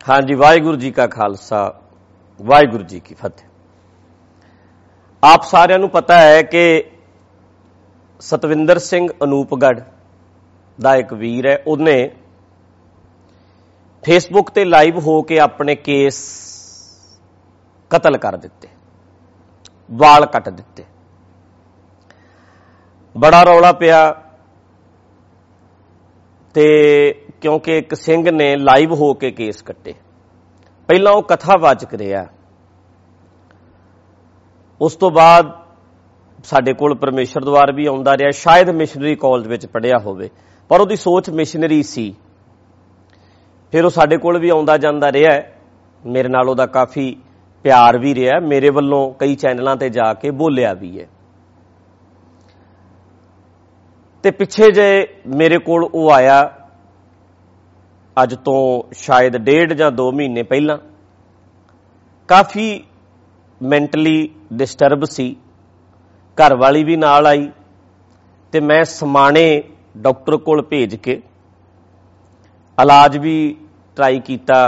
ਹਾਂਜੀ, ਵਾਹਿਗੁਰੂ ਜੀ ਕਾ ਖਾਲਸਾ, ਵਾਹਿਗੁਰੂ ਜੀ ਕੀ ਫਤਿਹ। ਆਪ ਸਾਰਿਆਂ ਨੂੰ ਪਤਾ ਹੈ ਕਿ ਸਤਵਿੰਦਰ ਸਿੰਘ ਅਨੂਪਗੜ ਦਾ ਇੱਕ ਵੀਰ ਹੈ, ਉਹਨੇ ਫੇਸਬੁੱਕ ਤੇ ਲਾਈਵ ਹੋ ਕੇ ਆਪਣੇ ਕੇਸ ਕਤਲ ਕਰ ਦਿੱਤੇ, ਵਾਲ ਕੱਟ ਦਿੱਤੇ। ਬੜਾ ਰੌਲਾ ਪਿਆ ਤੇ ਕਿਉਂਕਿ ਇੱਕ ਸਿੰਘ ਨੇ ਲਾਈਵ ਹੋ ਕੇ ਕੇਸ ਕੱਟੇ। ਪਹਿਲਾਂ ਉਹ ਕਥਾਵਾਚਕ ਰਿਹਾ। ਉਸ ਤੋਂ ਬਾਅਦ ਸਾਡੇ ਕੋਲ ਪਰਮੇਸ਼ਰ ਦਵਾਰ ਵੀ ਆਉਂਦਾ ਰਿਹਾ। ਸ਼ਾਇਦ ਮਿਸ਼ਨਰੀ ਕਾਲਜ ਵਿੱਚ ਪੜਿਆ ਹੋਵੇ, ਪਰ ਉਹਦੀ ਸੋਚ ਮਿਸ਼ਨਰੀ ਸੀ। ਫਿਰ ਉਹ ਸਾਡੇ ਕੋਲ ਵੀ ਆਉਂਦਾ ਜਾਂਦਾ ਰਿਹਾ। ਮੇਰੇ ਨਾਲ ਉਹਦਾ ਕਾਫੀ ਪਿਆਰ ਵੀ ਰਿਹਾ। ਮੇਰੇ ਵੱਲੋਂ ਕਈ ਚੈਨਲਾਂ ਤੇ ਜਾ ਕੇ ਬੋਲਿਆ ਵੀ ਹੈ। ਤੇ ਪਿੱਛੇ ਜੇ ਮੇਰੇ ਕੋਲ ਉਹ ਆਇਆ ਅੱਜ ਤੋਂ ਸ਼ਾਇਦ ਡੇਢ ਜਾਂ 2 ਮਹੀਨੇ ਪਹਿਲਾਂ ਕਾਫੀ ਮੈਂਟਲੀ ਡਿਸਟਰਬ ਸੀ। ਘਰ ਵਾਲੀ ਵੀ ਨਾਲ ਆਈ ਤੇ ਮੈਂ ਸਮਾਣੇ ਡਾਕਟਰ ਕੋਲ ਭੇਜ ਕੇ ਇਲਾਜ ਵੀ ਟਰਾਈ ਕੀਤਾ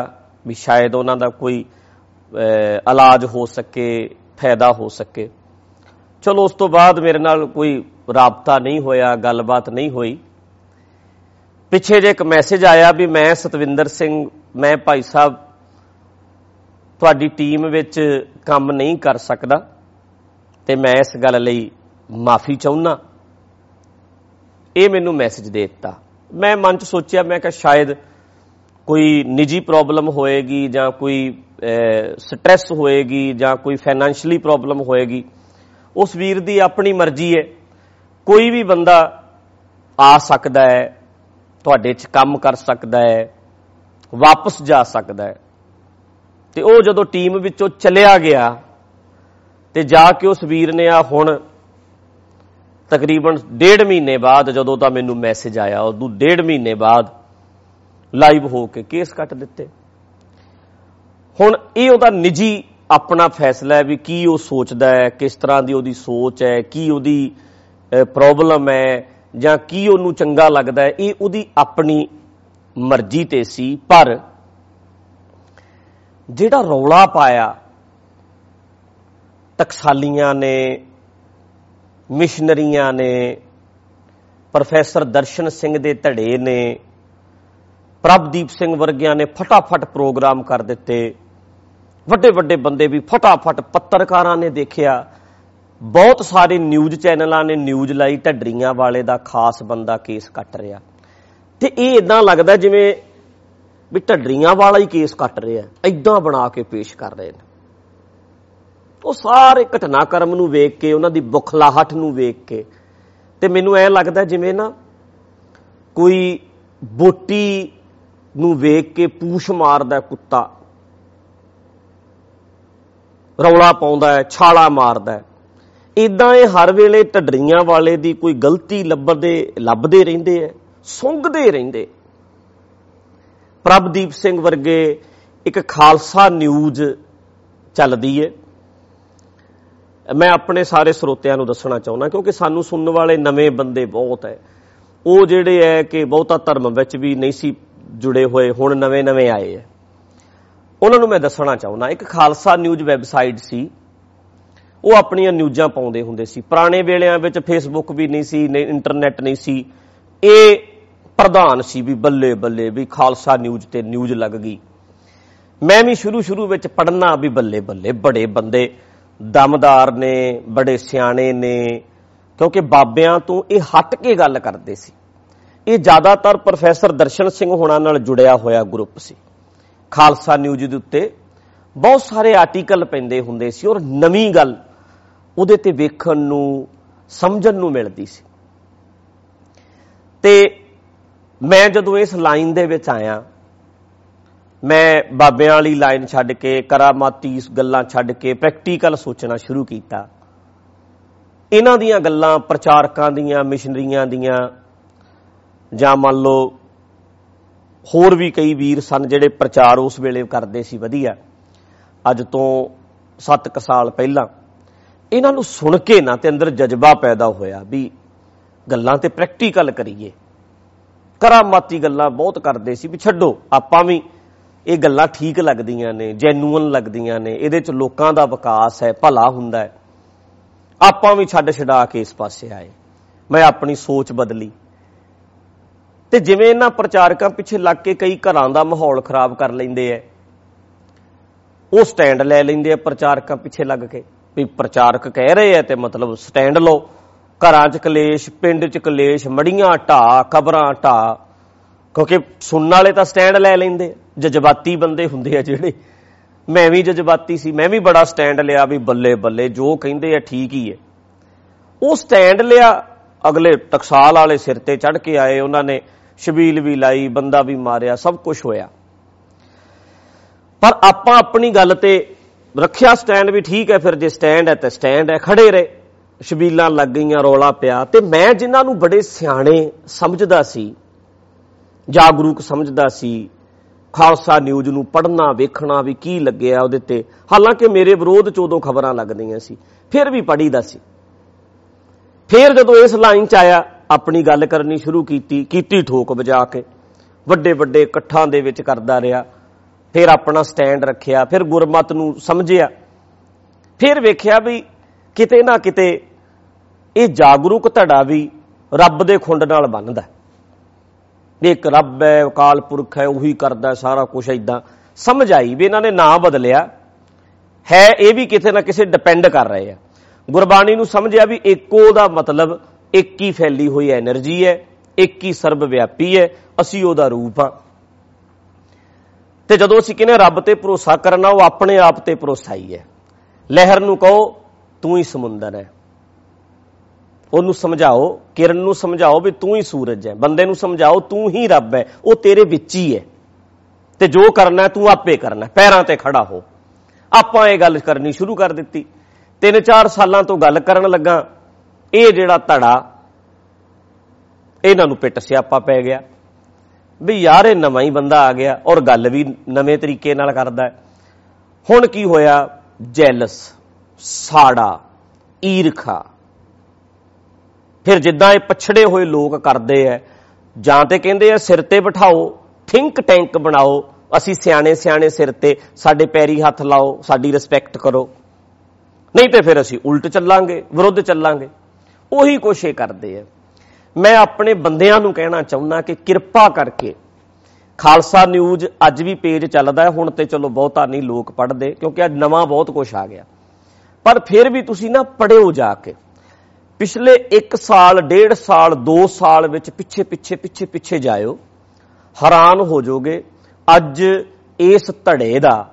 ਵੀ ਸ਼ਾਇਦ ਉਹਨਾਂ ਦਾ ਕੋਈ ਇਲਾਜ ਹੋ ਸਕੇ, ਫਾਇਦਾ ਹੋ ਸਕੇ। ਚਲੋ ਉਸ ਤੋਂ ਬਾਅਦ ਮੇਰੇ ਨਾਲ ਕੋਈ ਰਾਬਤਾ ਨਹੀਂ ਹੋਇਆ, ਗੱਲਬਾਤ ਨਹੀਂ ਹੋਈ। ਪਿੱਛੇ ਜੇ ਇੱਕ ਮੈਸੇਜ ਆਇਆ ਵੀ ਮੈਂ ਸਤਵਿੰਦਰ ਸਿੰਘ, ਮੈਂ ਭਾਈ ਸਾਹਿਬ ਤੁਹਾਡੀ ਟੀਮ ਵਿੱਚ ਕੰਮ ਨਹੀਂ ਕਰ ਸਕਦਾ ਤੇ ਮੈਂ ਇਸ ਗੱਲ ਲਈ ਮਾਫੀ ਚਾਹੁੰਦਾ। ਇਹ ਮੈਨੂੰ ਮੈਸੇਜ ਦੇ ਦਿੱਤਾ। ਮੈਂ ਮਨ 'ਚ ਸੋਚਿਆ, ਮੈਂ ਕਿ ਸ਼ਾਇਦ ਕੋਈ ਨਿੱਜੀ ਪ੍ਰੋਬਲਮ ਹੋਏਗੀ ਜਾਂ ਕੋਈ ਸਟ੍ਰੈਸ ਹੋਏਗੀ ਜਾਂ ਕੋਈ ਫਾਈਨੈਂਸ਼ੀਅਲੀ ਪ੍ਰੋਬਲਮ ਹੋਏਗੀ। ਉਸ ਵੀਰ ਦੀ ਆਪਣੀ ਮਰਜ਼ੀ ਹੈ। ਕੋਈ ਵੀ ਬੰਦਾ ਆ ਸਕਦਾ ਹੈ। ਤੁਹਾਡੇ 'ਚ ਕੰਮ ਕਰ ਸਕਦਾ ਹੈ, ਵਾਪਸ ਜਾ ਸਕਦਾ ਹੈ। ਤੇ ਉਹ ਜਦੋਂ ਟੀਮ ਵਿੱਚੋਂ ਚਲਿਆ ਗਿਆ ਤੇ ਜਾ ਕੇ ਉਸ ਵੀਰ ਨੇ ਆ ਹੁਣ ਤਕਰੀਬਨ ਡੇਢ ਮਹੀਨੇ ਬਾਅਦ ਜਦੋਂ ਤਾਂ ਮੈਨੂੰ ਮੈਸੇਜ ਆਇਆ, ਉਦੋਂ ਡੇਢ ਮਹੀਨੇ ਬਾਅਦ ਲਾਈਵ ਹੋ ਕੇ ਕੇਸ ਕੱਟ ਦਿੱਤੇ। ਹੁਣ ਇਹ ਉਹਦਾ ਨਿੱਜੀ ਆਪਣਾ ਫੈਸਲਾ ਹੈ ਵੀ ਕੀ ਉਹ ਸੋਚਦਾ ਹੈ, ਕਿਸ ਤਰ੍ਹਾਂ ਦੀ ਉਹਦੀ ਸੋਚ ਹੈ, ਕੀ ਉਹਦੀ ਪ੍ਰੋਬਲਮ ਹੈ ਜਾਂ ਕੀ ਉਹਨੂੰ ਚੰਗਾ ਲੱਗਦਾ ਹੈ, ਇਹ ਉਹਦੀ ਆਪਣੀ ਮਰਜ਼ੀ ਤੇ ਸੀ, ਪਰ ਜਿਹੜਾ ਰੌਲਾ ਪਾਇਆ, ਟਕਸਾਲੀਆਂ ਨੇ, ਮਿਸ਼ਨਰੀਆਂ ਨੇ, ਪ੍ਰੋਫੈਸਰ ਦਰਸ਼ਨ ਸਿੰਘ ਦੇ ਧੜੇ ਨੇ, ਪ੍ਰਭਦੀਪ ਸਿੰਘ ਵਰਗਿਆਂ ਨੇ ਫਟਾਫਟ ਪ੍ਰੋਗਰਾਮ ਕਰ ਦਿੱਤੇ। ਵੱਡੇ ਵੱਡੇ ਬੰਦੇ ਵੀ ਫਟਾਫਟ ਪੱਤਰਕਾਰਾਂ ਨੇ ਦੇਖਿਆ ਬਹੁਤ ਸਾਰੇ ਨਿਊਜ਼ ਚੈਨਲਾਂ ਨੇ ਨਿਊਜ਼ ਲਾਈ, ਢੱਡਰੀਆਂ ਵਾਲੇ ਦਾ, ਖਾਸ ਬੰਦਾ ਕੇਸ ਕੱਟ ਰਿਹਾ। ਤੇ ਇਹ ਇਦਾਂ ਲੱਗਦਾ ਜਿਵੇਂ ਵੀ ਢੱਡਰੀਆਂ ਵਾਲਾ ਹੀ ਕੇਸ ਕੱਟ ਰਿਹਾ। ਇਦਾਂ ਬਣਾ ਕੇ ਪੇਸ਼ ਕਰ ਰਹੇ ਨੇ। ਉਹ ਸਾਰੇ ਘਟਨਾਕ੍ਰਮ ਨੂੰ ਵੇਖ ਕੇ, ਉਹਨਾਂ ਦੀ ਬੁਖਲਾਹਟ ਨੂੰ ਵੇਖ ਕੇ, ਤੇ ਮੈਨੂੰ ਐ ਲੱਗਦਾ ਜਿਵੇਂ ਨਾ ਕੋਈ ਬੋਟੀ ਨੂੰ ਵੇਖ ਕੇ ਪੂਛ ਮਾਰਦਾ ਕੁੱਤਾ, ਰੌਲਾ ਪਾਉਂਦਾ ਹੈ, ਛਾਲਾ ਮਾਰਦਾ ਹੈ। ਇਦਾਂ ਇਹ ਹਰ ਵੇਲੇ ਢੱਡਰੀਆਂ ਵਾਲੇ ਦੀ ਕੋਈ ਗਲਤੀ ਲੱਭਦੇ ਲੱਭਦੇ ਰਹਿੰਦੇ ਐ, ਸੁੰਘਦੇ ਰਹਿੰਦੇ। ਪ੍ਰਭਦੀਪ ਸਿੰਘ ਵਰਗੇ ਇੱਕ ਖਾਲਸਾ ਨਿਊਜ਼ ਚੱਲਦੀ ਏ ਮੈਂ ਆਪਣੇ ਸਾਰੇ ਸਰੋਤਿਆਂ ਨੂੰ ਦੱਸਣਾ ਚਾਹੁੰਦਾ, ਕਿਉਂਕਿ ਸਾਨੂੰ ਸੁਣਨ ਵਾਲੇ ਨਵੇਂ ਬੰਦੇ ਬਹੁਤ ਐ। ਉਹ ਜਿਹੜੇ ਐ ਕਿ ਬਹੁਤਾ ਧਰਮ ਵਿੱਚ ਵੀ ਨਹੀਂ ਸੀ ਜੁੜੇ ਹੋਏ, ਹੁਣ ਨਵੇਂ-ਨਵੇਂ ਆਏ ਐ। ਉਹਨਾਂ ਨੂੰ ਮੈਂ ਦੱਸਣਾ ਚਾਹੁੰਦਾ, ਇੱਕ ਖਾਲਸਾ ਨਿਊਜ਼ ਵੈਬਸਾਈਟ ਸੀ ਉਹ ਆਪਣੀਆਂ ਨਿਊਜ਼ਾਂ ਪਾਉਂਦੇ ਹੁੰਦੇ ਸੀ। ਪੁਰਾਣੇ ਵੇਲਿਆਂ ਵਿੱਚ ਫੇਸਬੁੱਕ ਵੀ ਨਹੀਂ ਸੀ ਇੰਟਰਨੈਟ ਨਹੀਂ ਸੀ। ਇਹ ਪ੍ਰਧਾਨ ਸੀ ਵੀ ਬੱਲੇ ਬੱਲੇ ਵੀ ਖਾਲਸਾ ਨਿਊਜ਼ ਤੇ ਨਿਊਜ਼ ਲੱਗ ਗਈ। ਮੈਂ ਵੀ ਸ਼ੁਰੂ ਸ਼ੁਰੂ ਵਿੱਚ ਪੜਨਾ ਵੀ ਬੱਲੇ ਬੱਲੇ, ਬੜੇ ਬੰਦੇ ਦਮਦਾਰ ਨੇ, ਬੜੇ ਸਿਆਣੇ ਨੇ, ਕਿਉਂਕਿ ਬਾਬਿਆਂ ਤੋਂ ਇਹ ਹਟ ਕੇ ਗੱਲ ਕਰਦੇ ਸੀ। ਇਹ ਜ਼ਿਆਦਾਤਰ ਪ੍ਰੋਫੈਸਰ ਦਰਸ਼ਨ ਸਿੰਘ ਹੋਣਾ ਨਾਲ ਜੁੜਿਆ ਹੋਇਆ ਗਰੁੱਪ ਸੀ। ਖਾਲਸਾ ਨਿਊਜ਼ ਦੇ ਉੱਤੇ ਬਹੁਤ ਸਾਰੇ ਆਰਟੀਕਲ ਪੈਂਦੇ ਹੁੰਦੇ ਸੀ ਔਰ ਨਵੀਂ ਗੱਲ ਉਹਦੇ ਤੇ ਵੇਖਣ ਨੂੰ, ਸਮਝਣ ਨੂੰ ਮਿਲਦੀ ਸੀ। ਤੇ ਮੈਂ ਜਦੋਂ ਇਸ ਲਾਈਨ ਦੇ ਵਿੱਚ ਆਇਆ, ਮੈਂ ਬਾਬਿਆਂ ਵਾਲੀ ਲਾਈਨ ਛੱਡ ਕੇ, ਕਰਾਮਾਤੀ ਗੱਲਾਂ ਛੱਡ ਕੇ, ਪ੍ਰੈਕਟੀਕਲ ਸੋਚਣਾ ਸ਼ੁਰੂ ਕੀਤਾ। ਇਹਨਾਂ ਦੀਆਂ ਗੱਲਾਂ ਪ੍ਰਚਾਰਕਾਂ ਦੀਆਂ, ਮਿਸ਼ਨਰੀਆਂ ਦੀਆਂ, ਜਾਂ ਮੰਨ ਲਓ ਹੋਰ ਵੀ ਕਈ ਵੀਰ ਸਨ ਜਿਹੜੇ ਪ੍ਰਚਾਰ ਉਸ ਵੇਲੇ ਕਰਦੇ ਸੀ, ਵਧੀਆ। ਅੱਜ ਤੋਂ 7 ਸਾਲ ਪਹਿਲਾਂ ਇਹਨਾਂ ਨੂੰ ਸੁਣ ਕੇ ਨਾ ਤੇ ਅੰਦਰ ਜਜ਼ਬਾ ਪੈਦਾ ਹੋਇਆ ਵੀ ਗੱਲਾਂ ਤੇ ਪ੍ਰੈਕਟੀਕਲ ਕਰੀਏ। ਕਰਾਮਾਤੀ ਗੱਲਾਂ ਬਹੁਤ ਕਰਦੇ ਸੀ ਵੀ ਛੱਡੋ, ਆਪਾਂ ਵੀ ਇਹ ਗੱਲਾਂ ਠੀਕ ਲੱਗਦੀਆਂ ਨੇ ਜੈਨੂਅਨ ਲੱਗਦੀਆਂ ਨੇ, ਇਹਦੇ ਚ ਲੋਕਾਂ ਦਾ ਵਿਕਾਸ ਹੈ, ਭਲਾ ਹੁੰਦਾ ਹੈ। ਆਪਾਂ ਵੀ ਛੱਡ ਛਡਾ ਕੇ ਇਸ ਪਾਸੇ ਆਏ। ਮੈਂ ਆਪਣੀ ਸੋਚ ਬਦਲੀ। ਤੇ ਜਿਵੇਂ ਇਹਨਾਂ ਪ੍ਰਚਾਰਕਾਂ ਪਿੱਛੇ ਲੱਗ ਕੇ ਕਈ ਘਰਾਂ ਦਾ ਮਾਹੌਲ ਖਰਾਬ ਕਰ ਲੈਂਦੇ ਐ, ਉਹ ਸਟੈਂਡ ਲੈ ਲੈਂਦੇ ਆ ਪ੍ਰਚਾਰਕਾਂ ਪਿੱਛੇ ਲੱਗ ਕੇ। ਵੀ ਪ੍ਰਚਾਰਕ ਕਹਿ ਰਹੇ ਐ ਤੇ ਮਤਲਬ ਸਟੈਂਡ ਲਓ। ਘਰਾਂ 'ਚ ਕਲੇਸ਼, ਪਿੰਡ 'ਚ ਕਲੇਸ਼, ਮੜੀਆਂ ਢਾ ਕਬਰਾਂ ਢਾ ਕਿਉਂਕਿ ਸੁਣਨ ਵਾਲੇ ਤਾਂ ਸਟੈਂਡ ਲੈ ਲੈਂਦੇ ਜਜ਼ਬਾਤੀ ਬੰਦੇ ਹੁੰਦੇ ਆ ਜਿਹੜੇ। ਮੈਂ ਵੀ ਜਜ਼ਬਾਤੀ ਸੀ, ਮੈਂ ਵੀ ਬੜਾ ਸਟੈਂਡ ਲਿਆ ਵੀ ਬੱਲੇ ਬੱਲੇ, ਜੋ ਕਹਿੰਦੇ ਆ ਠੀਕ ਹੀ ਹੈ। ਉਹ ਸਟੈਂਡ ਲਿਆ, ਅਗਲੇ ਟਕਸਾਲ ਵਾਲੇ ਸਿਰ ਤੇ ਚੜ ਕੇ ਆਏ, ਉਹਨਾਂ ਨੇ ਸ਼ਬੀਲ ਵੀ ਲਾਈ, ਬੰਦਾ ਵੀ ਮਾਰਿਆ, ਸਭ ਕੁਝ ਹੋਇਆ। ਪਰ ਆਪਾਂ ਆਪਣੀ ਗੱਲ ਤੇ ਰੱਖਿਆ ਸਟੈਂਡ ਵੀ ਠੀਕ ਹੈ, ਫਿਰ ਜੇ ਸਟੈਂਡ ਹੈ ਤੇ ਸਟੈਂਡ ਹੈ, ਖੜੇ ਰਹੇ। ਸ਼ਬੀਲਾਂ ਲੱਗ ਗਈਆਂ, ਰੋਲਾ ਪਿਆ। ਤੇ ਮੈਂ ਜਿਨ੍ਹਾਂ ਨੂੰ ਬੜੇ ਸਿਆਣੇ ਸਮਝਦਾ ਸੀ, ਜਾਗਰੂਕ ਸਮਝਦਾ ਸੀ, ਖਾਲਸਾ ਨਿਊਜ਼ ਨੂੰ ਪੜ੍ਹਨਾ, ਵੇਖਣਾ ਵੀ ਕੀ ਲੱਗਿਆ ਉਹਦੇ ਤੇ। ਹਾਲਾਂਕਿ ਮੇਰੇ ਵਿਰੋਧ ਚ ਉਦੋਂ ਖਬਰਾਂ ਲੱਗਦੀਆਂ ਸੀ, ਫਿਰ ਵੀ ਪੜੀਦਾ ਸੀ। ਫਿਰ ਜਦੋਂ ਇਸ ਲਾਈਨ ਚ ਆਇਆ, ਆਪਣੀ ਗੱਲ ਕਰਨੀ ਸ਼ੁਰੂ ਕੀਤੀ ਕੀਤੀ ਠੋਕ ਵਜਾ ਕੇ। ਵੱਡੇ ਵੱਡੇ ਇਕੱਠਾਂ ਦੇ ਵਿੱਚ ਕਰਦਾ ਰਿਹਾ। ਫਿਰ ਆਪਣਾ ਸਟੈਂਡ ਰੱਖਿਆ, ਫਿਰ ਗੁਰਮਤ ਨੂੰ ਸਮਝਿਆ। ਫਿਰ ਵੇਖਿਆ ਵੀ ਕਿਤੇ ਨਾ ਕਿਤੇ ਇਹ ਜਾਗਰੂਕ ਧੜਾ ਵੀ ਰੱਬ ਦੇ ਖੁੰਡ ਨਾਲ ਬੰਨਦਾ। ਇੱਕ ਰੱਬ ਹੈ, ਅਕਾਲ ਪੁਰਖ ਹੈ, ਉਹੀ ਕਰਦਾ ਸਾਰਾ ਕੁਝ ਇਦਾਂ ਸਮਝ ਆਈ ਵੀ ਇਹਨਾਂ ਨੇ ਨਾਂ ਬਦਲਿਆ। ਹੈ ਇਹ ਵੀ ਕਿਤੇ ਨਾ ਕਿਸੇ ਡਿਪੈਂਡ ਕਰ ਰਹੇ ਆ। ਗੁਰਬਾਣੀ ਨੂੰ ਸਮਝਿਆ ਵੀ ਇੱਕੋ ਦਾ ਮਤਲਬ ਇੱਕ ਹੀ ਫੈਲੀ ਹੋਈ ਐਨਰਜੀ ਹੈ, ਇੱਕ ਹੀ ਸਰਬ ਵਿਆਪੀ ਹੈ, ਅਸੀਂ ਉਹਦਾ ਰੂਪ ਆ ਤੇ ਜਦੋਂ ਅਸੀਂ ਕਹਿੰਦੇ ਰੱਬ ਤੇ ਭਰੋਸਾ ਕਰਨਾ, ਉਹ ਆਪਣੇ ਆਪ ਤੇ ਭਰੋਸਾ ਹੀ ਹੈ। ਲਹਿਰ ਨੂੰ ਕਹੋ, ਤੂੰ ਹੀ ਸਮੁੰਦਰ ਹੈ। ਉਹਨੂੰ ਸਮਝਾਓ, ਕਿਰਨ ਨੂੰ ਸਮਝਾਓ ਵੀ ਤੂੰ ਹੀ ਸੂਰਜ ਹੈ। ਬੰਦੇ ਨੂੰ ਸਮਝਾਓ, ਤੂੰ ਹੀ ਰੱਬ ਹੈ। ਉਹ ਤੇਰੇ ਵਿੱਚ ਹੀ ਹੈ। ਤੇ ਜੋ ਕਰਨਾ ਤੂੰ ਆਪੇ ਕਰਨਾ ਪੈਰਾਂ ਤੇ ਖੜਾ ਹੋ। ਆਪਾਂ ਇਹ ਗੱਲ ਕਰਨੀ ਸ਼ੁਰੂ ਕਰ ਦਿੱਤੀ। 3-4 ਸਾਲਾਂ ਤੋਂ ਗੱਲ ਕਰਨ ਲੱਗਾ। ਇਹ ਜਿਹੜਾ ਧੜਾ, ਇਹਨਾਂ ਨੂੰ ਪਿੱਟ ਸਿਆਪਾ ਪੈ ਗਿਆ। ਵੀ ਯਾਰ ਇਹ ਨਵਾਂ ਹੀ ਬੰਦਾ ਆ ਗਿਆ ਔਰ ਗੱਲ ਵੀ ਨਵੇਂ ਤਰੀਕੇ ਨਾਲ ਕਰਦਾ ਹੈ। ਹੁਣ ਕੀ ਹੋਇਆ? ਜੈਲਸ, ਸਾੜਾ, ਈਰਖਾ। ਫਿਰ ਜਿੱਦਾਂ ਇਹ ਪਛੜੇ ਹੋਏ ਲੋਕ ਕਰਦੇ ਐ, ਜਾਂ ਤੇ ਕਹਿੰਦੇ ਆ ਸਿਰ ਤੇ ਬਿਠਾਓ, ਥਿੰਕ ਟੈਂਕ ਬਣਾਓ, ਅਸੀਂ ਸਿਆਣੇ ਸਿਆਣੇ ਸਿਰ ਤੇ ਸਾਡੇ ਪੈਰੀ ਹੱਥ ਲਾਓ, ਸਾਡੀ ਰਿਸਪੈਕਟ ਕਰੋ। ਨਹੀਂ ਤੇ ਫਿਰ ਅਸੀਂ ਉਲਟ ਚੱਲਾਂਗੇ, ਵਿਰੁੱਧ ਚੱਲਾਂਗੇ। ਉਹੀ ਕੁਛ ਇਹ ਕਰਦੇ ਆ ਮੈਂ ਆਪਣੇ ਬੰਦਿਆਂ ਨੂੰ ਕਹਿਣਾ ਚਾਹੁੰਦਾ ਕਿ ਕਿਰਪਾ ਕਰਕੇ ਖਾਲਸਾ ਨਿਊਜ਼ ਅੱਜ ਵੀ ਪੇਜ ਚੱਲਦਾ ਹੈ। ਹੁਣ ਤੇ ਚਲੋ ਬਹੁਤਾ ਨਹੀਂ, ਲੋਕ ਪੜ੍ਹਦੇ, ਕਿਉਂਕਿ ਅੱਜ ਨਵਾਂ ਬਹੁਤ ਕੁਝ ਆ ਗਿਆ। ਪਰ ਫਿਰ ਵੀ ਤੁਸੀਂ ਨਾ ਪੜਿਓ ਜਾ ਕੇ। ਪਿਛਲੇ 1 ਸਾਲ 1.5 ਸਾਲ 2 ਸਾਲ ਵਿੱਚ ਪਿੱਛੇ ਪਿੱਛੇ ਪਿੱਛੇ ਪਿੱਛੇ ਜਾਇਓ। ਹੈਰਾਨ ਹੋ ਜਾਓਗੇ। ਅੱਜ ਇਸ ਧੜੇ ਦਾ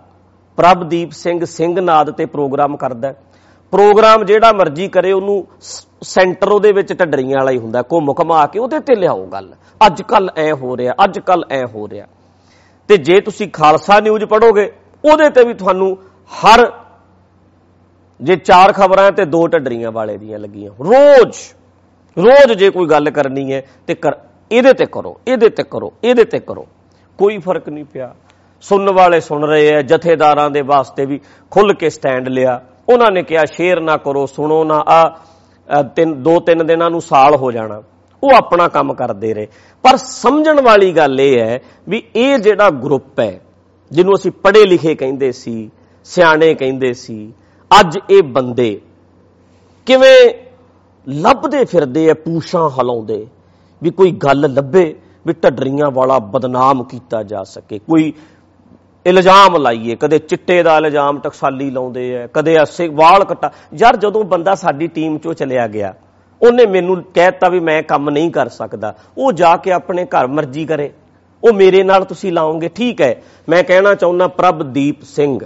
ਪ੍ਰਭਦੀਪ ਸਿੰਘ ਸਿੰਘਨਾਦ ਤੇ ਪ੍ਰੋਗਰਾਮ ਕਰਦਾ ਪ੍ਰੋਗਰਾਮ ਜਿਹੜਾ ਮਰਜ਼ੀ ਕਰੇ, ਉਹਨੂੰ ਸੈਂਟਰ ਉਹਦੇ ਵਿੱਚ ਢੱਡਰੀਆਂ ਵਾਲਾ ਹੀ ਹੁੰਦਾ, ਘੁੰਮ ਘਮਾ ਕੇ ਉਹਦੇ ਤੇ ਲਿਆਓ ਗੱਲ। ਅੱਜ ਕੱਲ ਐ ਹੋ ਰਿਹਾ ਅੱਜ ਕੱਲ ਐ ਹੋ ਰਿਹਾ। ਤੇ ਜੇ ਤੁਸੀਂ ਖਾਲਸਾ ਨਿਊਜ਼ ਪੜੋਗੇ ਉਹਦੇ ਤੇ ਵੀ ਤੁਹਾਨੂੰ ਹਰ ਜੇ ਚਾਰ ਖਬਰਾਂ ਤੇ ਦੋ ਢੱਡਰੀਆਂ ਵਾਲੇ ਦੀਆਂ ਲੱਗੀਆਂ। ਰੋਜ਼ ਰੋਜ਼ ਜੇ ਕੋਈ ਗੱਲ ਕਰਨੀ ਹੈ, ਤੇ ਕਰ, ਇਹਦੇ ਤੇ ਕਰੋ, ਇਹਦੇ ਤੇ ਕਰੋ, ਇਹਦੇ ਤੇ ਕਰੋ। ਕੋਈ ਫ਼ਰਕ ਨਹੀਂ ਪਿਆ। ਸੁਣਨ ਵਾਲੇ ਸੁਣ ਰਹੇ ਆ ਜਥੇਦਾਰਾਂ ਦੇ ਵਾਸਤੇ ਵੀ ਖੁੱਲ ਕੇ ਸਟੈਂਡ ਲਿਆ। ਉਹਨਾਂ ਨੇ ਕਿਹਾ ਸ਼ੇਅਰ ਨਾ ਕਰੋ, ਸੁਣੋ ਨਾ, ਆ ਤਿੰਨ, ਦੋ ਤਿੰਨ ਦਿਨਾਂ ਨੂੰ ਸਾਲ ਹੋ ਜਾਣਾ। ਉਹ ਆਪਣਾ ਕੰਮ ਕਰਦੇ ਰਹੇ। ਪਰ ਸਮਝਣ ਵਾਲੀ ਗੱਲ ਇਹ ਹੈ ਵੀ ਇਹ ਜਿਹੜਾ ਗਰੁੱਪ ਹੈ, ਜਿਹਨੂੰ ਅਸੀਂ ਪੜ੍ਹੇ ਲਿਖੇ ਕਹਿੰਦੇ ਸੀ, ਸਿਆਣੇ ਕਹਿੰਦੇ ਸੀ, ਅੱਜ ਇਹ ਬੰਦੇ ਕਿਵੇਂ ਲੱਭਦੇ ਫਿਰਦੇ ਐ ਪੂਛਾਂ ਹਲਾਉਂਦੇ, ਵੀ ਕੋਈ ਗੱਲ ਲੱਭੇ ਵੀ ਢੱਡਰੀਆਂ ਵਾਲਾ ਬਦਨਾਮ ਕੀਤਾ ਜਾ ਸਕੇ, ਕੋਈ ਇਲਜ਼ਾਮ ਲਾਈਏ, ਕਦੇ ਚਿੱਟੇ ਦਾ ਇਲਜ਼ਾਮ ਟਕਸਾਲੀ ਲਾਉਂਦੇ ਐ, ਕਦੇ ਅਸੇ ਵਾਲ ਕਟਾ। ਯਾਰ ਜਦੋਂ ਬੰਦਾ ਸਾਡੀ ਟੀਮ ਚੋਂ ਚਲਿਆ ਗਿਆ, ਉਹਨੇ ਮੈਨੂੰ ਕਹਿਤਾ ਵੀ ਮੈਂ ਕੰਮ ਨਹੀਂ ਕਰ ਸਕਦਾ। ਉਹ ਜਾ ਕੇ ਆਪਣੇ ਘਰ ਮਰਜ਼ੀ ਕਰੇ। ਉਹ ਮੇਰੇ ਨਾਲ ਤੁਸੀਂ ਲਾਓਗੇ ਠੀਕ ਹੈ ਮੈਂ ਕਹਿਣਾ ਚਾਹੁੰਦਾ ਪ੍ਰਭਦੀਪ ਸਿੰਘ,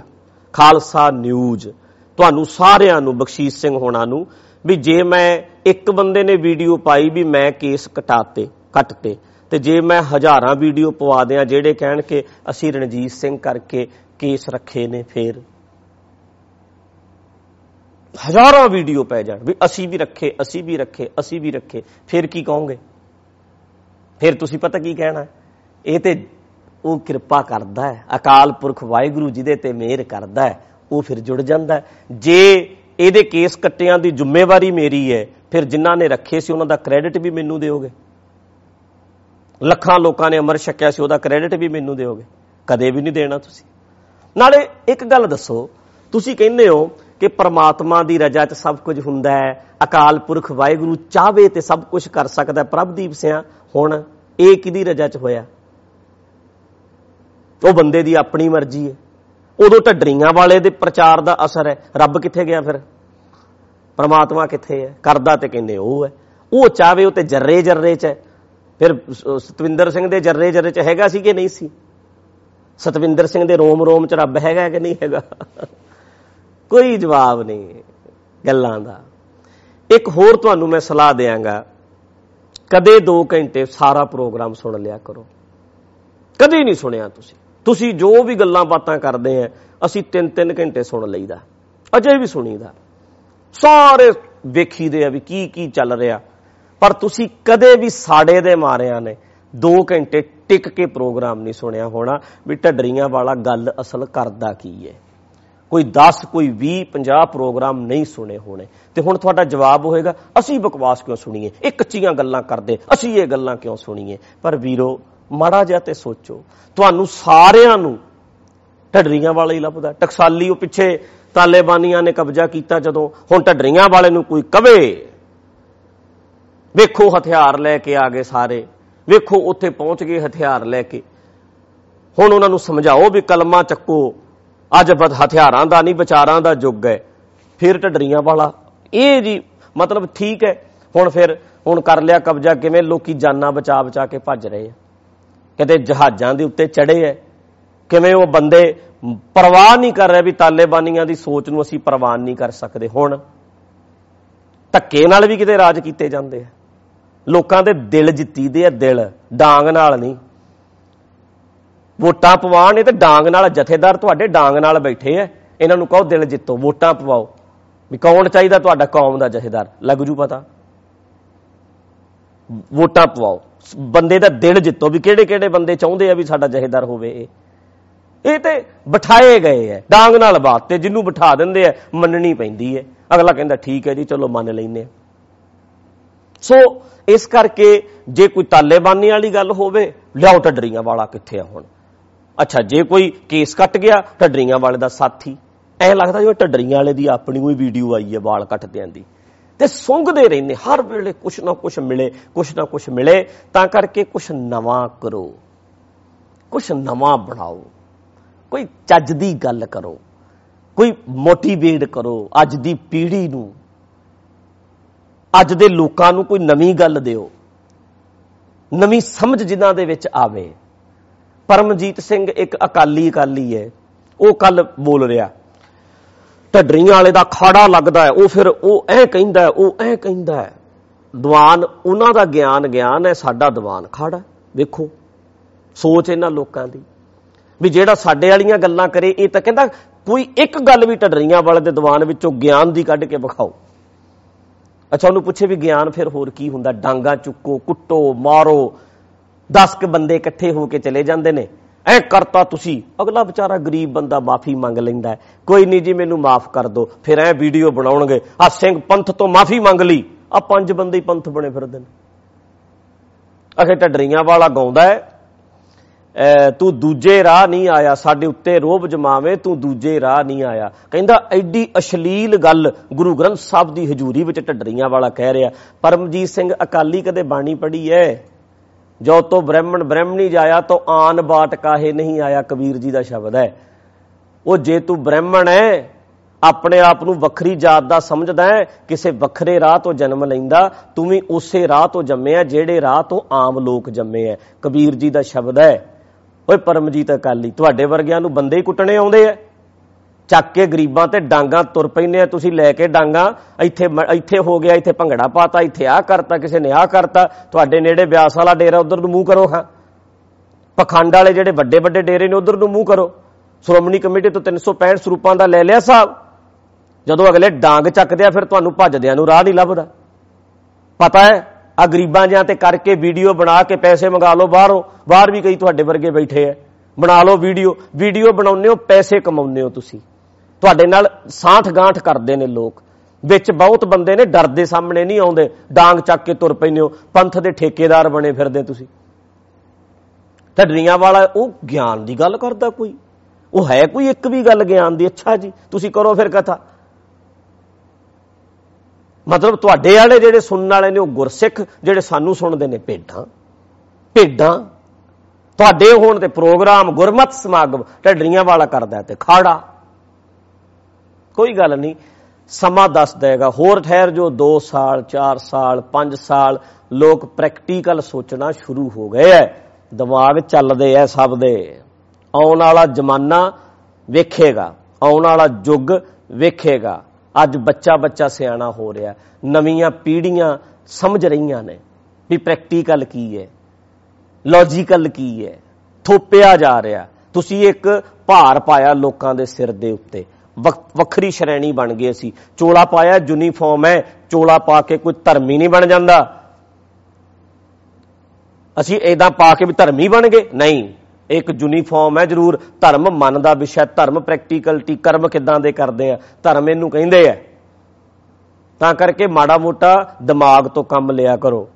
ਖਾਲਸਾ ਨਿਊਜ਼। ਤੁਹਾਨੂੰ ਸਾਰਿਆਂ ਨੂੰ, ਬਖਸ਼ੀਸ਼ ਸਿੰਘ ਹੋਣਾ ਨੂੰ, ਵੀ ਜੇ ਮੈਂ ਇੱਕ ਬੰਦੇ ਨੇ ਵੀਡੀਓ ਪਾਈ ਵੀ ਮੈਂ ਕੇਸ ਕਟਾਤੇ, ਕੱਟਤੇ ਤੇ ਜੇ ਮੈਂ ਹਜ਼ਾਰਾਂ ਵੀਡੀਓ ਪਵਾ ਦਿਆਂ ਜਿਹੜੇ ਕਹਿਣ ਕਿ ਅਸੀਂ ਰਣਜੀਤ ਸਿੰਘ ਕਰਕੇ ਕੇਸ ਰੱਖੇ ਨੇ ਫੇਰ। ਹਜ਼ਾਰਾਂ ਵੀਡੀਓ ਪੈ ਜਾਣ ਵੀ ਅਸੀਂ ਵੀ ਰੱਖੇ, ਅਸੀਂ ਵੀ ਰੱਖੇ, ਅਸੀਂ ਵੀ ਰੱਖੇ, ਫਿਰ ਕੀ ਕਹੋਗੇ? ਫਿਰ ਤੁਸੀਂ ਪਤਾ ਕੀ ਕਹਿਣਾ? ਇਹ ਤੇ ਉਹ ਕਿਰਪਾ ਕਰਦਾ ਹੈ, ਅਕਾਲ ਪੁਰਖ ਵਾਹਿਗੁਰੂ ਜਿਹਦੇ ਤੇ ਮਿਹਰ ਕਰਦਾ ਹੈ, ਉਹ ਫਿਰ ਜੁੜ ਜਾਂਦਾ ਜੇ ਇਹਦੇ ਕੇਸ ਕੱਟਿਆਂ ਦੀ ਜ਼ਿੰਮੇਵਾਰੀ ਮੇਰੀ ਹੈ, ਫਿਰ ਜਿਨ੍ਹਾਂ ਨੇ ਰੱਖੇ ਸੀ ਉਹਨਾਂ ਦਾ ਕ੍ਰੈਡਿਟ ਵੀ ਮੈਨੂੰ ਦਿਓਗੇ। ਲੱਖਾਂ ਲੋਕਾਂ ਨੇ ਅਮਰ ਛਕਿਆ ਸੀ, ਉਹਦਾ ਕ੍ਰੈਡਿਟ ਵੀ ਮੈਨੂੰ ਦਿਓਗੇ। ਕਦੇ ਵੀ ਨਹੀਂ ਦੇਣਾ ਤੁਸੀਂ। ਨਾਲੇ ਇੱਕ ਗੱਲ ਦੱਸੋ, ਤੁਸੀਂ ਕਹਿੰਦੇ ਹੋ ਕਿ ਪ੍ਰਮਾਤਮਾ ਦੀ ਰਜ਼ਾ 'ਚ ਸਭ ਕੁਝ ਹੁੰਦਾ ਹੈ, ਅਕਾਲ ਪੁਰਖ ਵਾਹਿਗੁਰੂ ਚਾਹਵੇ ਤੇ ਸਭ ਕੁਝ ਕਰ ਸਕਦਾ ਹੈ। ਪ੍ਰਭਦੀਪ ਸਿਆ, ਹੁਣ ਇਹ ਕਿਹਦੀ ਰਜ਼ਾ 'ਚ ਹੋਇਆ? ਉਹ ਬੰਦੇ ਦੀ ਆਪਣੀ ਮਰਜ਼ੀ ਹੈ। ਉਦੋਂ ਢੱਡਰੀਆਂ ਵਾਲੇ ਦੇ ਪ੍ਰਚਾਰ ਦਾ ਅਸਰ ਹੈ। ਰੱਬ ਕਿੱਥੇ ਗਿਆ ਫਿਰ? ਪ੍ਰਮਾਤਮਾ ਕਿੱਥੇ ਹੈ? ਕਰਦਾ ਤੇ ਕਹਿੰਦੇ ਉਹ ਹੈ। ਉਹ ਚਾਹਵੇ ਉਹ ਤੇ ਜਰਰੇ ਜਰਰੇ 'ਚ ਹੈ। ਫਿਰ ਸ- ਸਤਵਿੰਦਰ ਸਿੰਘ ਦੇ ਜਰਰੇ ਜਰਰੇ 'ਚ ਹੈਗਾ ਸੀ ਕਿ ਨਹੀਂ ਸੀ? ਸਤਵਿੰਦਰ ਸਿੰਘ ਦੇ ਰੋਮ ਰੋਮ 'ਚ ਰੱਬ ਹੈਗਾ ਕਿ ਨਹੀਂ ਹੈਗਾ? ਕੋਈ ਜਵਾਬ ਨਹੀਂ ਗੱਲਾਂ ਦਾ। ਇੱਕ ਹੋਰ ਤੁਹਾਨੂੰ ਮੈਂ ਸਲਾਹ ਦਿਆਂਗਾ। ਕਦੇ 2 ਘੰਟੇ ਸਾਰਾ ਪ੍ਰੋਗਰਾਮ ਸੁਣ ਲਿਆ ਕਰੋ। ਕਦੇ ਨਹੀਂ ਸੁਣਿਆ ਤੁਸੀਂ। ਤੁਸੀਂ ਜੋ ਵੀ ਗੱਲਾਂ ਬਾਤਾਂ ਕਰਦੇ ਆ, ਅਸੀਂ 3-3 ਘੰਟੇ ਸੁਣ ਲਈਦਾ। ਅਜੇ ਵੀ ਸੁਣੀਦਾ। ਸਾਰੇ ਵੇਖੀਦੇ ਆ ਵੀ ਕੀ ਕੀ ਚੱਲ ਰਿਹਾ। ਪਰ ਤੁਸੀਂ ਕਦੇ ਵੀ ਸਾੜੇ ਦੇ ਮਾਰਿਆਂ ਨੇ 2 ਘੰਟੇ ਟਿਕ ਕੇ ਪ੍ਰੋਗਰਾਮ ਨਹੀਂ ਸੁਣਿਆ ਹੋਣਾ ਵੀ ਢੱਡਰੀਆਂ ਵਾਲਾ ਗੱਲ ਅਸਲ ਕਰਦਾ ਕੀ ਹੈ ਕੋਈ 10 ਕੋਈ 20 50 ਪ੍ਰੋਗਰਾਮ ਨਹੀਂ ਸੁਣੇ ਹੋਣੇ। ਤੇ ਹੁਣ ਤੁਹਾਡਾ ਜਵਾਬ ਹੋਏਗਾ, ਅਸੀਂ ਬਕਵਾਸ ਕਿਉਂ ਸੁਣੀਏ? ਇਹ ਕੱਚੀਆਂ ਗੱਲਾਂ ਕਰਦੇ, ਅਸੀਂ ਇਹ ਗੱਲਾਂ ਕਿਉਂ ਸੁਣੀਏ? ਪਰ ਵੀਰੋ, ਮਾੜਾ ਜਿਹਾ ਤੇ ਸੋਚੋ। ਤੁਹਾਨੂੰ ਸਾਰਿਆਂ ਨੂੰ ਢੱਡਰੀਆਂ ਵਾਲਾ ਹੀ ਲੱਭਦਾ। ਟਕਸਾਲੀ ਉਹ ਪਿੱਛੇ ਤਾਲੇਬਾਨੀਆਂ ਨੇ ਕਬਜ਼ਾ ਕੀਤਾ ਜਦੋਂ। ਹੁਣ ਢੱਡਰੀਆਂ ਵਾਲੇ ਨੂੰ ਕੋਈ ਕਵੇ। ਵੇਖੋ ਹਥਿਆਰ ਲੈ ਕੇ ਆ ਗਏ ਸਾਰੇ। ਵੇਖੋ ਉੱਥੇ ਪਹੁੰਚ ਗਏ ਹਥਿਆਰ ਲੈ ਕੇ। ਹੁਣ ਉਹਨਾਂ ਨੂੰ ਸਮਝਾਓ ਵੀ ਕਲਮਾ ਚੱਕੋ। ਅੱਜ ਬਦ ਹਥਿਆਰਾਂ ਦਾ ਨਹੀਂ, ਵਿਚਾਰਾਂ ਦਾ ਯੁੱਗ ਹੈ। ਫਿਰ ਢੱਡਰੀਆਂ ਵਾਲਾ। ਇਹ ਜੀ ਮਤਲਬ ਠੀਕ ਹੈ। ਹੁਣ ਫਿਰ ਹੁਣ ਕਰ ਲਿਆ ਕਬਜ਼ਾ ਕਿਵੇਂ? ਲੋਕੀ ਜਾਨਾਂ ਬਚਾ ਬਚਾ ਕੇ ਭੱਜ ਰਹੇ ਆ। ਕਿਤੇ ਜਹਾਜ਼ਾਂ ਦੇ ਉੱਤੇ ਚੜੇ ਐ ਕਿਵੇਂ ਉਹ ਬੰਦੇ ਪਰਵਾਹ ਨਹੀਂ ਕਰ ਰਹੇ ਵੀ ਤਾਲੇਬਾਨੀਆਂ ਦੀ ਸੋਚ ਨੂੰ ਅਸੀਂ ਪ੍ਰਵਾਨ ਨਹੀਂ ਕਰ ਸਕਦੇ। ਹੁਣ ਧੱਕੇ ਨਾਲ ਵੀ ਕਿਤੇ ਰਾਜ ਕੀਤੇ ਜਾਂਦੇ ਆ। ਲੋਕਾਂ ਦੇ ਦਿਲ ਜਿੱਤੀਦੇ ਆ ਦਿਲ, ਡਾਂਗ ਨਾਲ ਨਹੀਂ। ਵੋਟਾਂ ਪਵਾਉਣ ਇਹ ਤੇ ਡਾਂਗ ਨਾਲ, ਜਥੇਦਾਰ ਤੁਹਾਡੇ ਡਾਂਗ ਨਾਲ ਬੈਠੇ ਆ। ਇਹਨਾਂ ਨੂੰ ਕਹੋ ਦਿਲ ਜਿੱਤੋ, ਵੋਟਾਂ ਪਵਾਓ। ਵੀ ਕੌਣ ਚਾਹੀਦਾ ਤੁਹਾਡਾ ਕੌਮ ਦਾ ਜਥੇਦਾਰ? ਲੱਗ ਜੂ ਪਤਾ। ਵੋਟਾਂ ਪਵਾਓ। ਬੰਦੇ ਦਾ ਦਿਲ ਜਿੱਤੋ ਵੀ ਕਿਹੜੇ ਕਿਹੜੇ ਬੰਦੇ ਚਾਹੁੰਦੇ ਆ ਵੀ ਸਾਡਾ ਜਥੇਦਾਰ ਹੋਵੇ ਇਹ। ਇਹ ਤੇ ਬਿਠਾਏ ਗਏ ਐ ਡਾਂਗ ਨਾਲ ਬਾਤ ਤੇ ਜਿੰਨੂੰ ਬਿਠਾ ਦਿੰਦੇ ਐ ਮੰਨਣੀ ਪੈਂਦੀ ਐ ਅਗਲਾ ਕਹਿੰਦਾ, ਠੀਕ ਹੈ ਜੀ, ਚਲੋ ਮੰਨ ਲੈਨੇ ਆ। ਸੋ ਇਸ ਕਰਕੇ ਜੇ ਕੋਈ ਤਾਲੇਬਾਨੀ ਵਾਲੀ ਗੱਲ ਹੋਵੇ, ਲਿਆਓ ਢੱਡਰੀਆਂ ਵਾਲਾ ਕਿੱਥੇ ਆ ਹੁਣ? ਅੱਛਾ, ਜੇ ਕੋਈ ਕੇਸ ਕੱਟ ਗਿਆ, ਢੱਡਰੀਆਂ ਵਾਲੇ ਦਾ ਸਾਥੀ। ਐ ਲੱਗਦਾ ਜਿਵੇਂ ਢੱਡਰੀਆਂ ਵਾਲੇ ਦੀ ਆਪਣੀ ਕੋਈ ਵੀਡੀਓ ਆਈ ਹੈ ਵਾਲ ਕੱਟਦਿਆਂ ਦੀ। ਤੇ ਸੁੰਘਦੇ ਰਹਿੰਦੇ, ਹਰ ਵੇਲੇ ਕੁਛ ਨਾ ਕੁਛ ਮਿਲੇ, ਕੁਛ ਨਾ ਕੁਛ ਮਿਲੇ, ਤਾਂ ਕਰਕੇ ਕੁਛ ਨਵਾਂ ਕਰੋ। ਕੁਛ ਨਵਾਂ ਬਣਾਓ। ਕੋਈ ਚੱਜ ਦੀ ਗੱਲ ਕਰੋ। ਕੋਈ ਮੋਟੀਵੇਟ ਕਰੋ ਅੱਜ ਦੀ ਪੀੜ੍ਹੀ ਨੂੰ। ਅੱਜ ਦੇ ਲੋਕਾਂ ਨੂੰ ਕੋਈ ਨਵੀਂ ਗੱਲ ਦਿਓ। ਨਵੀਂ ਸਮਝ ਜਿਨ੍ਹਾਂ ਦੇ ਵਿੱਚ ਆਵੇ। ਪਰਮਜੀਤ ਸਿੰਘ ਇੱਕ ਅਕਾਲੀ ਅਕਾਲੀ ਹੈ। ਉਹ ਕੱਲ ਬੋਲ ਰਿਹਾ। ਢੱਡਰੀਆਂ ਵਾਲੇ ਦਾ ਖਾੜਾ ਲੱਗਦਾ ਹੈ। ਉਹ ਫਿਰ ਉਹ ਐ ਕਹਿੰਦਾ ਹੈ, ਉਹ ਐ ਕਹਿੰਦਾ ਹੈ। ਦੀਵਾਨ ਉਹਨਾਂ ਦਾ ਗਿਆਨ ਗਿਆਨ ਹੈ ਸਾਡਾ ਦੀਵਾਨ ਖਾੜਾ ਵੇਖੋ ਸੋਚ ਇਹਨਾਂ ਲੋਕਾਂ ਦੀ। ਵੀ ਜਿਹੜਾ ਸਾਡੇ ਵਾਲੀਆਂ ਗੱਲਾਂ ਕਰੇ ਇਹ ਤਾਂ ਕਹਿੰਦਾ ਕੋਈ ਇੱਕ ਗੱਲ ਵੀ ਢੱਡਰੀਆਂ ਵਾਲੇ ਦੇ ਦੀਵਾਨ ਵਿੱਚੋਂ ਗਿਆਨ ਦੀ ਕੱਢ ਕੇ ਵਿਖਾਓ। ਅੱਛਾ ਉਹਨੂੰ ਪੁੱਛੇ ਵੀ ਗਿਆਨ ਫਿਰ ਹੋਰ ਕੀ ਹੁੰਦਾ? ਡਾਂਗਾ ਚੁੱਕੋ ਕੁੱਟੋ ਮਾਰੋ। 10 ਕ ਬੰਦੇ ਇਕੱਠੇ ਹੋ ਕੇ ਚਲੇ ਜਾਂਦੇ ਨੇ। ਐ ਕਰਤਾ ਤੁਸੀਂ। ਅਗਲਾ ਵਿਚਾਰਾ ਗਰੀਬ ਬੰਦਾ ਮਾਫੀ ਮੰਗ ਲੈਂਦਾ ਹੈ। ਕੋਈ ਨਹੀਂ ਜੀ ਮੈਨੂੰ ਮਾਫ ਕਰ ਦਿਓ। ਫਿਰ ਐ ਵੀਡੀਓ ਬਣਾਉਣਗੇ। ਆ ਸਿੰਘ ਪੰਥ ਤੋਂ ਮਾਫੀ ਮੰਗ ਲਈ। ਆ ਪੰਜ ਬੰਦੇ ਹੀ ਪੰਥ ਬਣੇ ਫਿਰਦੇ ਨੇ। ਅਖੇ ਢੱਡਰੀਆਂ ਵਾਲਾ ਗਾਉਂਦਾ ਹੈ। ਐ, ਤੂੰ ਦੂਜੇ ਰਾਹ ਨਹੀਂ ਆਇਆ, ਸਾਡੇ ਉੱਤੇ ਰੋਬ ਜਮਾਵੇਂ, ਤੂੰ ਦੂਜੇ ਰਾਹ ਨਹੀਂ ਆਇਆ। ਕਹਿੰਦਾ, ਐਡੀ ਅਸ਼ਲੀਲ ਗੱਲ ਗੁਰੂ ਗ੍ਰੰਥ ਸਾਹਿਬ ਦੀ ਹਜ਼ੂਰੀ ਵਿੱਚ ਢੱਡਰੀਆਂ ਵਾਲਾ ਕਹਿ ਰਿਹਾ। ਪਰਮਜੀਤ ਸਿੰਘ ਅਕਾਲੀ ਕਦੇ ਬਾਣੀ ਪੜ੍ਹੀ ਐ? ਜੋ ਤੋ ਬ੍ਰਾਹਮਣ ਬ੍ਰਾਹਮਣੀ ਜਾਇਆ, ਤੋ ਆਨ ਬਾਟ ਕਾਹੇ ਨਹੀਂ ਆਇਆ, ਕਬੀਰ ਜੀ ਦਾ ਸ਼ਬਦ ਹੈ ਉਹ ਜੇ ਤੂੰ ਬ੍ਰਾਹਮਣ ਹੈ ਆਪਣੇ ਆਪ ਨੂੰ ਵੱਖਰੀ ਜਾਤ ਦਾ ਸਮਝਦਾ ਹੈ ਕਿਸੇ ਵੱਖਰੇ ਰਾਹ ਤੋਂ ਜਨਮ ਲੈਂਦਾ, ਤੂੰ ਵੀ ਉਸੇ ਰਾਹ ਤੋਂ ਜੰਮਿਆ, ਜਿਹੜੇ ਰਾਹ ਤੋਂ ਆਮ ਲੋਕ ਜੰਮੇ ਐ। ਕਬੀਰ ਜੀ ਦਾ ਸ਼ਬਦ ਹੈ ਓਏ ਪਰਮਜੀਤ ਅਕਾਲੀ, ਤੁਹਾਡੇ ਵਰਗਿਆਂ ਨੂੰ ਬੰਦੇ ਹੀ ਕੁੱਟਣੇ ਆਉਂਦੇ ਐ ਚੱਕ ਕੇ ਗਰੀਬਾਂ ਤੇ ਡਾਂਗਾ ਤੁਰ ਪੈਂਦੇ ਆ, ਤੁਸੀਂ ਲੈ ਕੇ ਡਾਂਗਾ, ਇੱਥੇ ਮ- ਇੱਥੇ ਹੋ ਗਿਆ, ਇੱਥੇ ਭੰਗੜਾ ਪਾਤਾ, ਇੱਥੇ ਆ ਕਰਤਾ, ਕਿਸੇ ਨੇ ਆ ਕਰਤਾ, ਤੁਹਾਡੇ ਨੇੜੇ ਬਿਆਸ ਵਾਲਾ ਡੇਰਾ ਉਧਰ ਨੂੰ ਮੂੰਹ ਕਰੋ, ਹਾਂ। ਪਖੰਡ ਵਾਲੇ ਜਿਹੜੇ ਵੱਡੇ ਵੱਡੇ ਡੇਰੇ ਨੇ ਉਧਰ ਨੂੰ ਮੂੰਹ ਕਰੋ। ਸ਼੍ਰੋਮਣੀ ਕਮੇਟੀ ਤੋਂ 365 ਸਰੂਪਾਂ ਦਾ ਲੈ ਲਿਆ ਸਾਹਿਬ ਜਦੋਂ ਅਗਲੇ ਡਾਂਗ ਚੱਕਦੇ ਆ, ਫਿਰ ਤੁਹਾਨੂੰ ਭੱਜਦਿਆਂ ਨੂੰ ਰਾਹ ਨਹੀਂ ਲੱਭਦਾ। ਪਤਾ ਹੈ? ਆ ਗਰੀਬਾਂ ਜਿਹਾਂ ਤੇ ਕਰਕੇ ਵੀਡੀਓ ਬਣਾ ਕੇ ਪੈਸੇ ਮੰਗਾ ਲਓ ਬਾਹਰੋਂ। ਬਾਹਰ ਵੀ ਕਈ ਤੁਹਾਡੇ ਵਰਗੇ ਬੈਠੇ ਆ ਬਣਾ ਲਓ ਵੀਡੀਓ। ਵੀਡੀਓ ਬਣਾਉਂਦੇ ਹੋ, ਪੈਸੇ ਕਮਾਉਂਦੇ ਹੋ ਤੁਸੀਂ। ਤੁਹਾਡੇ ਨਾਲ ਸਾਠ ਗਾਂਠ ਕਰਦੇ ਨੇ ਲੋਕ। ਵਿੱਚ ਬਹੁਤ ਬੰਦੇ ਨੇ ਡਰਦੇ ਸਾਹਮਣੇ ਨਹੀਂ ਆਉਂਦੇ। ਡਾਂਗ ਚੱਕ ਕੇ ਤੁਰ ਪੈਂਦੇ ਹੋ। ਪੰਥ ਦੇ ਠੇਕੇਦਾਰ ਬਣੇ ਫਿਰਦੇ ਤੁਸੀਂ। ਢੱਡਰੀਆਂ ਵਾਲਾ ਉਹ ਗਿਆਨ ਦੀ ਗੱਲ ਕਰਦਾ ਕੋਈ। ਉਹ ਹੈ ਕੋਈ ਇੱਕ ਵੀ ਗੱਲ ਗਿਆਨ ਦੀ? ਅੱਛਾ ਜੀ, ਤੁਸੀਂ ਕਰੋ ਫਿਰ ਕਥਾ। ਮਤਲਬ ਤੁਹਾਡੇ ਵਾਲੇ ਜਿਹੜੇ ਸੁਣਨ ਵਾਲੇ ਨੇ ਉਹ ਗੁਰਸਿੱਖ ਜਿਹੜੇ ਸਾਨੂੰ ਸੁਣਦੇ ਨੇ ਭੇਡਾਂ। ਭੇਡਾਂ। ਤੁਹਾਡੇ ਹੋਣ ਤੇ ਪ੍ਰੋਗਰਾਮ ਗੁਰਮਤ ਸਮਾਗਮ ਢੱਡਰੀਆਂ ਵਾਲਾ ਕਰਦਾ ਤੇ ਖਾੜਾ। ਕੋਈ ਗੱਲ ਨਹੀਂ, ਸਮਾਂ ਦੱਸ ਦੇਗਾ। ਹੋਰ ਠਹਿਰ ਜੋ 2 ਸਾਲ 4 ਸਾਲ 5 ਸਾਲ, ਲੋਕ ਪ੍ਰੈਕਟੀਕਲ ਸੋਚਣਾ ਸ਼ੁਰੂ ਹੋ ਗਏ ਐ। ਦਿਮਾਗ ਚੱਲਦੇ ਐ ਸਭ ਦੇ। ਆਉਣ ਵਾਲਾ ਜ਼ਮਾਨਾ ਵੇਖੇਗਾ, ਆਉਣ ਵਾਲਾ ਯੁੱਗ ਵੇਖੇਗਾ। ਅੱਜ ਬੱਚਾ ਬੱਚਾ ਸਿਆਣਾ ਹੋ ਰਿਹਾ, ਨਵੀਆਂ ਪੀੜ੍ਹੀਆਂ ਸਮਝ ਰਹੀਆਂ ਨੇ ਵੀ ਪ੍ਰੈਕਟੀਕਲ ਕੀ ਹੈ ਲੌਜੀਕਲ ਕੀ ਹੈ, ਥੋਪਿਆ ਜਾ ਰਿਹਾ। ਤੁਸੀਂ ਇੱਕ ਭਾਰ ਪਾਇਆ ਲੋਕਾਂ ਦੇ ਸਿਰ ਦੇ ਉੱਤੇ। ਵੱਖਰੀ ਸ਼੍ਰੇਣੀ ਬਣ ਗਈ ਅਸੀਂ। ਚੋਲਾ ਪਾਇਆ ਯੂਨੀਫਾਰਮ ਹੈ, ਚੋਲਾ ਪਾ ਕੇ ਕੋਈ ਧਰਮੀ ਨਹੀਂ ਬਣ ਜਾਂਦਾ। ਅਸੀਂ ਇਦਾਂ ਪਾ ਕੇ ਵੀ ਧਰਮੀ ਬਣ ਗਏ। ਨਹੀਂ। ਇੱਕ ਯੂਨੀਫਾਰਮ ਹੈ ਜ਼ਰੂਰ। ਧਰਮ ਮਨ ਦਾ ਵਿਸ਼ਾ ਧਰਮ ਪ੍ਰੈਕਟੀਕਲਟੀ ਕਰਮ ਕਿਦਾਂ ਦੇ ਕਰਦੇ ਆ? ਧਰਮ ਇਹਨੂੰ ਕਹਿੰਦੇ ਆ। ਤਾਂ ਕਰਕੇ ਮਾੜਾ ਮੋਟਾ ਦਿਮਾਗ ਤੋਂ ਕੰਮ ਲਿਆ ਕਰੋ।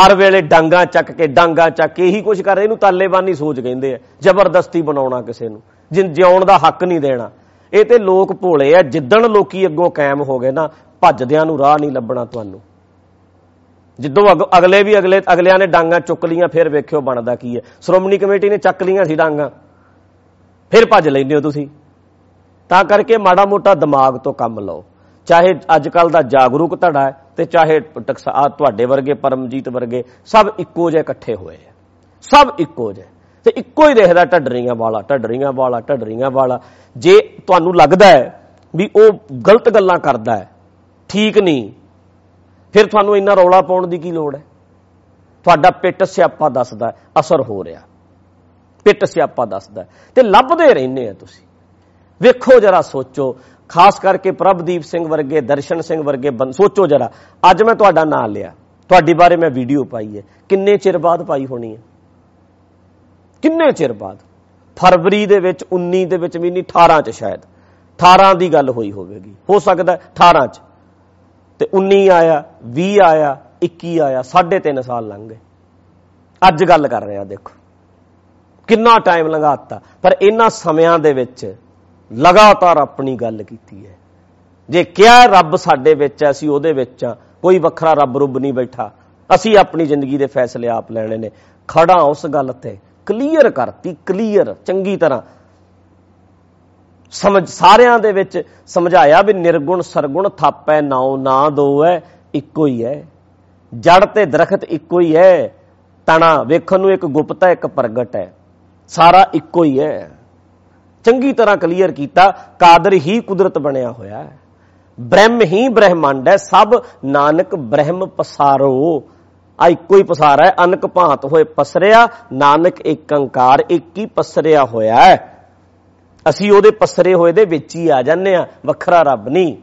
ਹਰ ਵੇਲੇ ਡਾਂਗਾ ਚੱਕ ਕੇ, ਡਾਂਗਾ ਚੱਕ ਕੇ ਇਹੀ ਕੁਝ ਕਰ ਇਹਨੂੰ ਤਾਲੇਬਾਨੀ ਸੋਚ ਕਹਿੰਦੇ ਆ। ਜ਼ਬਰਦਸਤੀ ਬਣਾਉਣਾ ਕਿਸੇ ਨੂੰ। ਜਿੰ ਜਿਉਣ ਦਾ ਹੱਕ ਨਹੀਂ ਦੇਣਾ। ਇਹ ਤੇ ਲੋਕ ਭੋਲੇ ਆ। ਜਿੱਦਣ ਲੋਕੀ ਅੱਗੋਂ ਕਾਇਮ ਹੋ ਗਏ ਨਾ, ਭੱਜਦਿਆਂ ਨੂੰ ਰਾਹ ਨਹੀਂ ਲੱਭਣਾ ਤੁਹਾਨੂੰ। ਜਿੱਦੋਂ ਅਗਲੇ ਵੀ ਅਗਲੇ ਅਗਲਿਆਂ ਨੇ ਡਾਂਗਾ ਚੁੱਕ ਲੀਆਂ, ਫਿਰ ਵੇਖਿਓ ਬਣਦਾ ਕੀ ਹੈ। ਸ਼੍ਰੋਮਣੀ ਕਮੇਟੀ ਨੇ ਚੱਕ ਲੀਆਂ ਸੀ ਡਾਂਗਾ। ਫਿਰ ਭੱਜ ਲੈਂਦੇ ਹੋ ਤੁਸੀਂ। ਤਾਂ ਕਰਕੇ ਮਾੜਾ ਮੋਟਾ ਦਿਮਾਗ ਤੋਂ ਕੰਮ ਲਓ। ਚਾਹੇ ਅੱਜ ਕੱਲ ਦਾ ਜਾਗਰੂਕ ਧੜਾ ਹੈ ਤੇ ਚਾਹੇ ਟਕਸਾ ਤੁਹਾਡੇ ਵਰਗੇ, ਪਰਮਜੀਤ ਵਰਗੇ, ਸਭ ਇੱਕੋ ਜਿਹੇ ਇਕੱਠੇ ਹੋਏ ਆ। ਸਭ ਇੱਕੋ ਜਿਹੇ। ਤੇ ਇੱਕੋ ਹੀ ਦੇਖਦਾ ਢੱਡਰੀਆਂ ਵਾਲਾ ਢੱਡਰੀਆਂ ਵਾਲਾ ਢੱਡਰੀਆਂ ਵਾਲਾ। ਜੇ ਤੁਹਾਨੂੰ ਲੱਗਦਾ ਹੈ ਵੀ ਉਹ ਗਲਤ ਗੱਲਾਂ ਕਰਦਾ ਹੈ, ਠੀਕ ਨਹੀਂ। ਫਿਰ ਤੁਹਾਨੂੰ ਇੰਨਾ ਰੌਲਾ ਪਾਉਣ ਦੀ ਕੀ ਲੋੜ ਹੈ? ਤੁਹਾਡਾ ਪਿੱਟ ਸਿਆਪਾ ਦੱਸਦਾ ਅਸਰ ਹੋ ਰਿਹਾ। ਪਿੱਟ ਸਿਆਪਾ ਦੱਸਦਾ ਤੇ ਲੱਭਦੇ ਰਹਿੰਦੇ ਆ ਤੁਸੀਂ। ਵੇਖੋ ਜਰਾ, ਸੋਚੋ। ਖਾਸ ਕਰਕੇ ਪ੍ਰਭਦੀਪ ਸਿੰਘ ਵਰਗੇ, ਦਰਸ਼ਨ ਸਿੰਘ ਵਰਗੇ ਸੋਚੋ ਜਰਾ। ਅੱਜ ਮੈਂ ਤੁਹਾਡਾ ਨਾਮ ਲਿਆ। ਤੁਹਾਡੀ ਬਾਰੇ ਮੈਂ ਵੀਡੀਓ ਪਾਈ ਹੈ। ਕਿੰਨੇ ਚਿਰ ਬਾਅਦ ਪਾਈ ਹੋਣੀ ਹੈ? ਕਿੰਨੇ ਚਿਰ ਬਾਅਦ? ਫਰਵਰੀ ਦੇ ਵਿੱਚ 19 ਦੇ ਵਿੱਚ ਵੀ ਨਹੀਂ 18 ਚ ਸ਼ਾਇਦ। 18 ਦੀ ਗੱਲ ਹੋਈ ਹੋਵੇਗੀ। ਹੋ ਸਕਦਾ 18 ਚ। ਤੇ 19 ਆਇਆ 20 ਆਇਆ 21 ਆਇਆ 3.5 ਸਾਲ ਲੰਘ ਗਏ। ਅੱਜ ਗੱਲ ਕਰ ਰਹੇ ਆ, ਦੇਖੋ। ਕਿੰਨਾ ਟਾਈਮ ਲੰਘਾਤਾ। ਪਰ ਇਹਨਾਂ ਸਮਿਆਂ ਦੇ ਵਿੱਚ ਲਗਾਤਾਰ ਆਪਣੀ ਗੱਲ ਕੀਤੀ ਹੈ। ਜੇ ਕਿਹਾ ਰੱਬ ਸਾਡੇ ਵਿੱਚ ਐ ਅਸੀਂ ਉਹਦੇ ਵਿੱਚ ਆ ਕੋਈ ਵੱਖਰਾ ਰੱਬ ਰੁੱਬ ਨਹੀਂ ਬੈਠਾ। ਅਸੀਂ ਆਪਣੀ ਜ਼ਿੰਦਗੀ ਦੇ ਫੈਸਲੇ ਆਪ ਲੈਣੇ ਨੇ। ਖੜਾ ਉਸ ਗੱਲ ਤੇ। ਕਲੀਅਰ ਕਰਤੀ ਕਲੀਅਰ ਚੰਗੀ ਤਰ੍ਹਾਂ। ਸਮਝ ਸਾਰਿਆਂ ਦੇ ਵਿੱਚ ਸਮਝਾਇਆ ਵੀ ਨਿਰਗੁਣ, ਸਰਗੁਣ ਥਾਪੈ ਨਾਉ, ਨਾ ਦੋ ਹੈ ਇੱਕੋ ਹੀ ਹੈ। ਜੜ ਤੇ ਦਰਖਤ ਇੱਕੋ ਹੀ ਹੈ। ਤਣਾ ਵੇਖਣ ਨੂੰ ਇੱਕ ਗੁਪਤਾ ਇੱਕ ਪ੍ਰਗਟ ਹੈ। ਸਾਰਾ ਇੱਕੋ ਹੀ ਹੈ। ਚੰਗੀ ਤਰ੍ਹਾਂ ਕਲੀਅਰ ਕੀਤਾ, ਕਾਦਰ ਹੀ ਕੁਦਰਤ ਬਣਿਆ ਹੋਇਆ ਹੈ। ਬ੍ਰਹਮ ਹੀ ਬ੍ਰਹਮੰਡ ਹੈ, ਸਭ ਨਾਨਕ ਬ੍ਰਹਮ ਪਸਾਰੋ। ਆ ਇੱਕੋ ਹੀ ਪਸਾਰਾ ਹੈ, ਅਨਕ ਭਾਂਤ ਹੋਏ ਪਸਰਿਆ, ਨਾਨਕ ਇੱਕ ਅੰਕਾਰ ਇੱਕ ਹੀ ਪਸਰਿਆ ਹੋਇਆ ਹੈ। ਅਸੀਂ ਉਹਦੇ ਪਸਰੇ ਹੋਏ ਦੇ ਵਿੱਚ ਹੀ ਆ ਜਾਂਦੇ ਆ ਵੱਖਰਾ ਰੱਬ ਨਹੀਂ।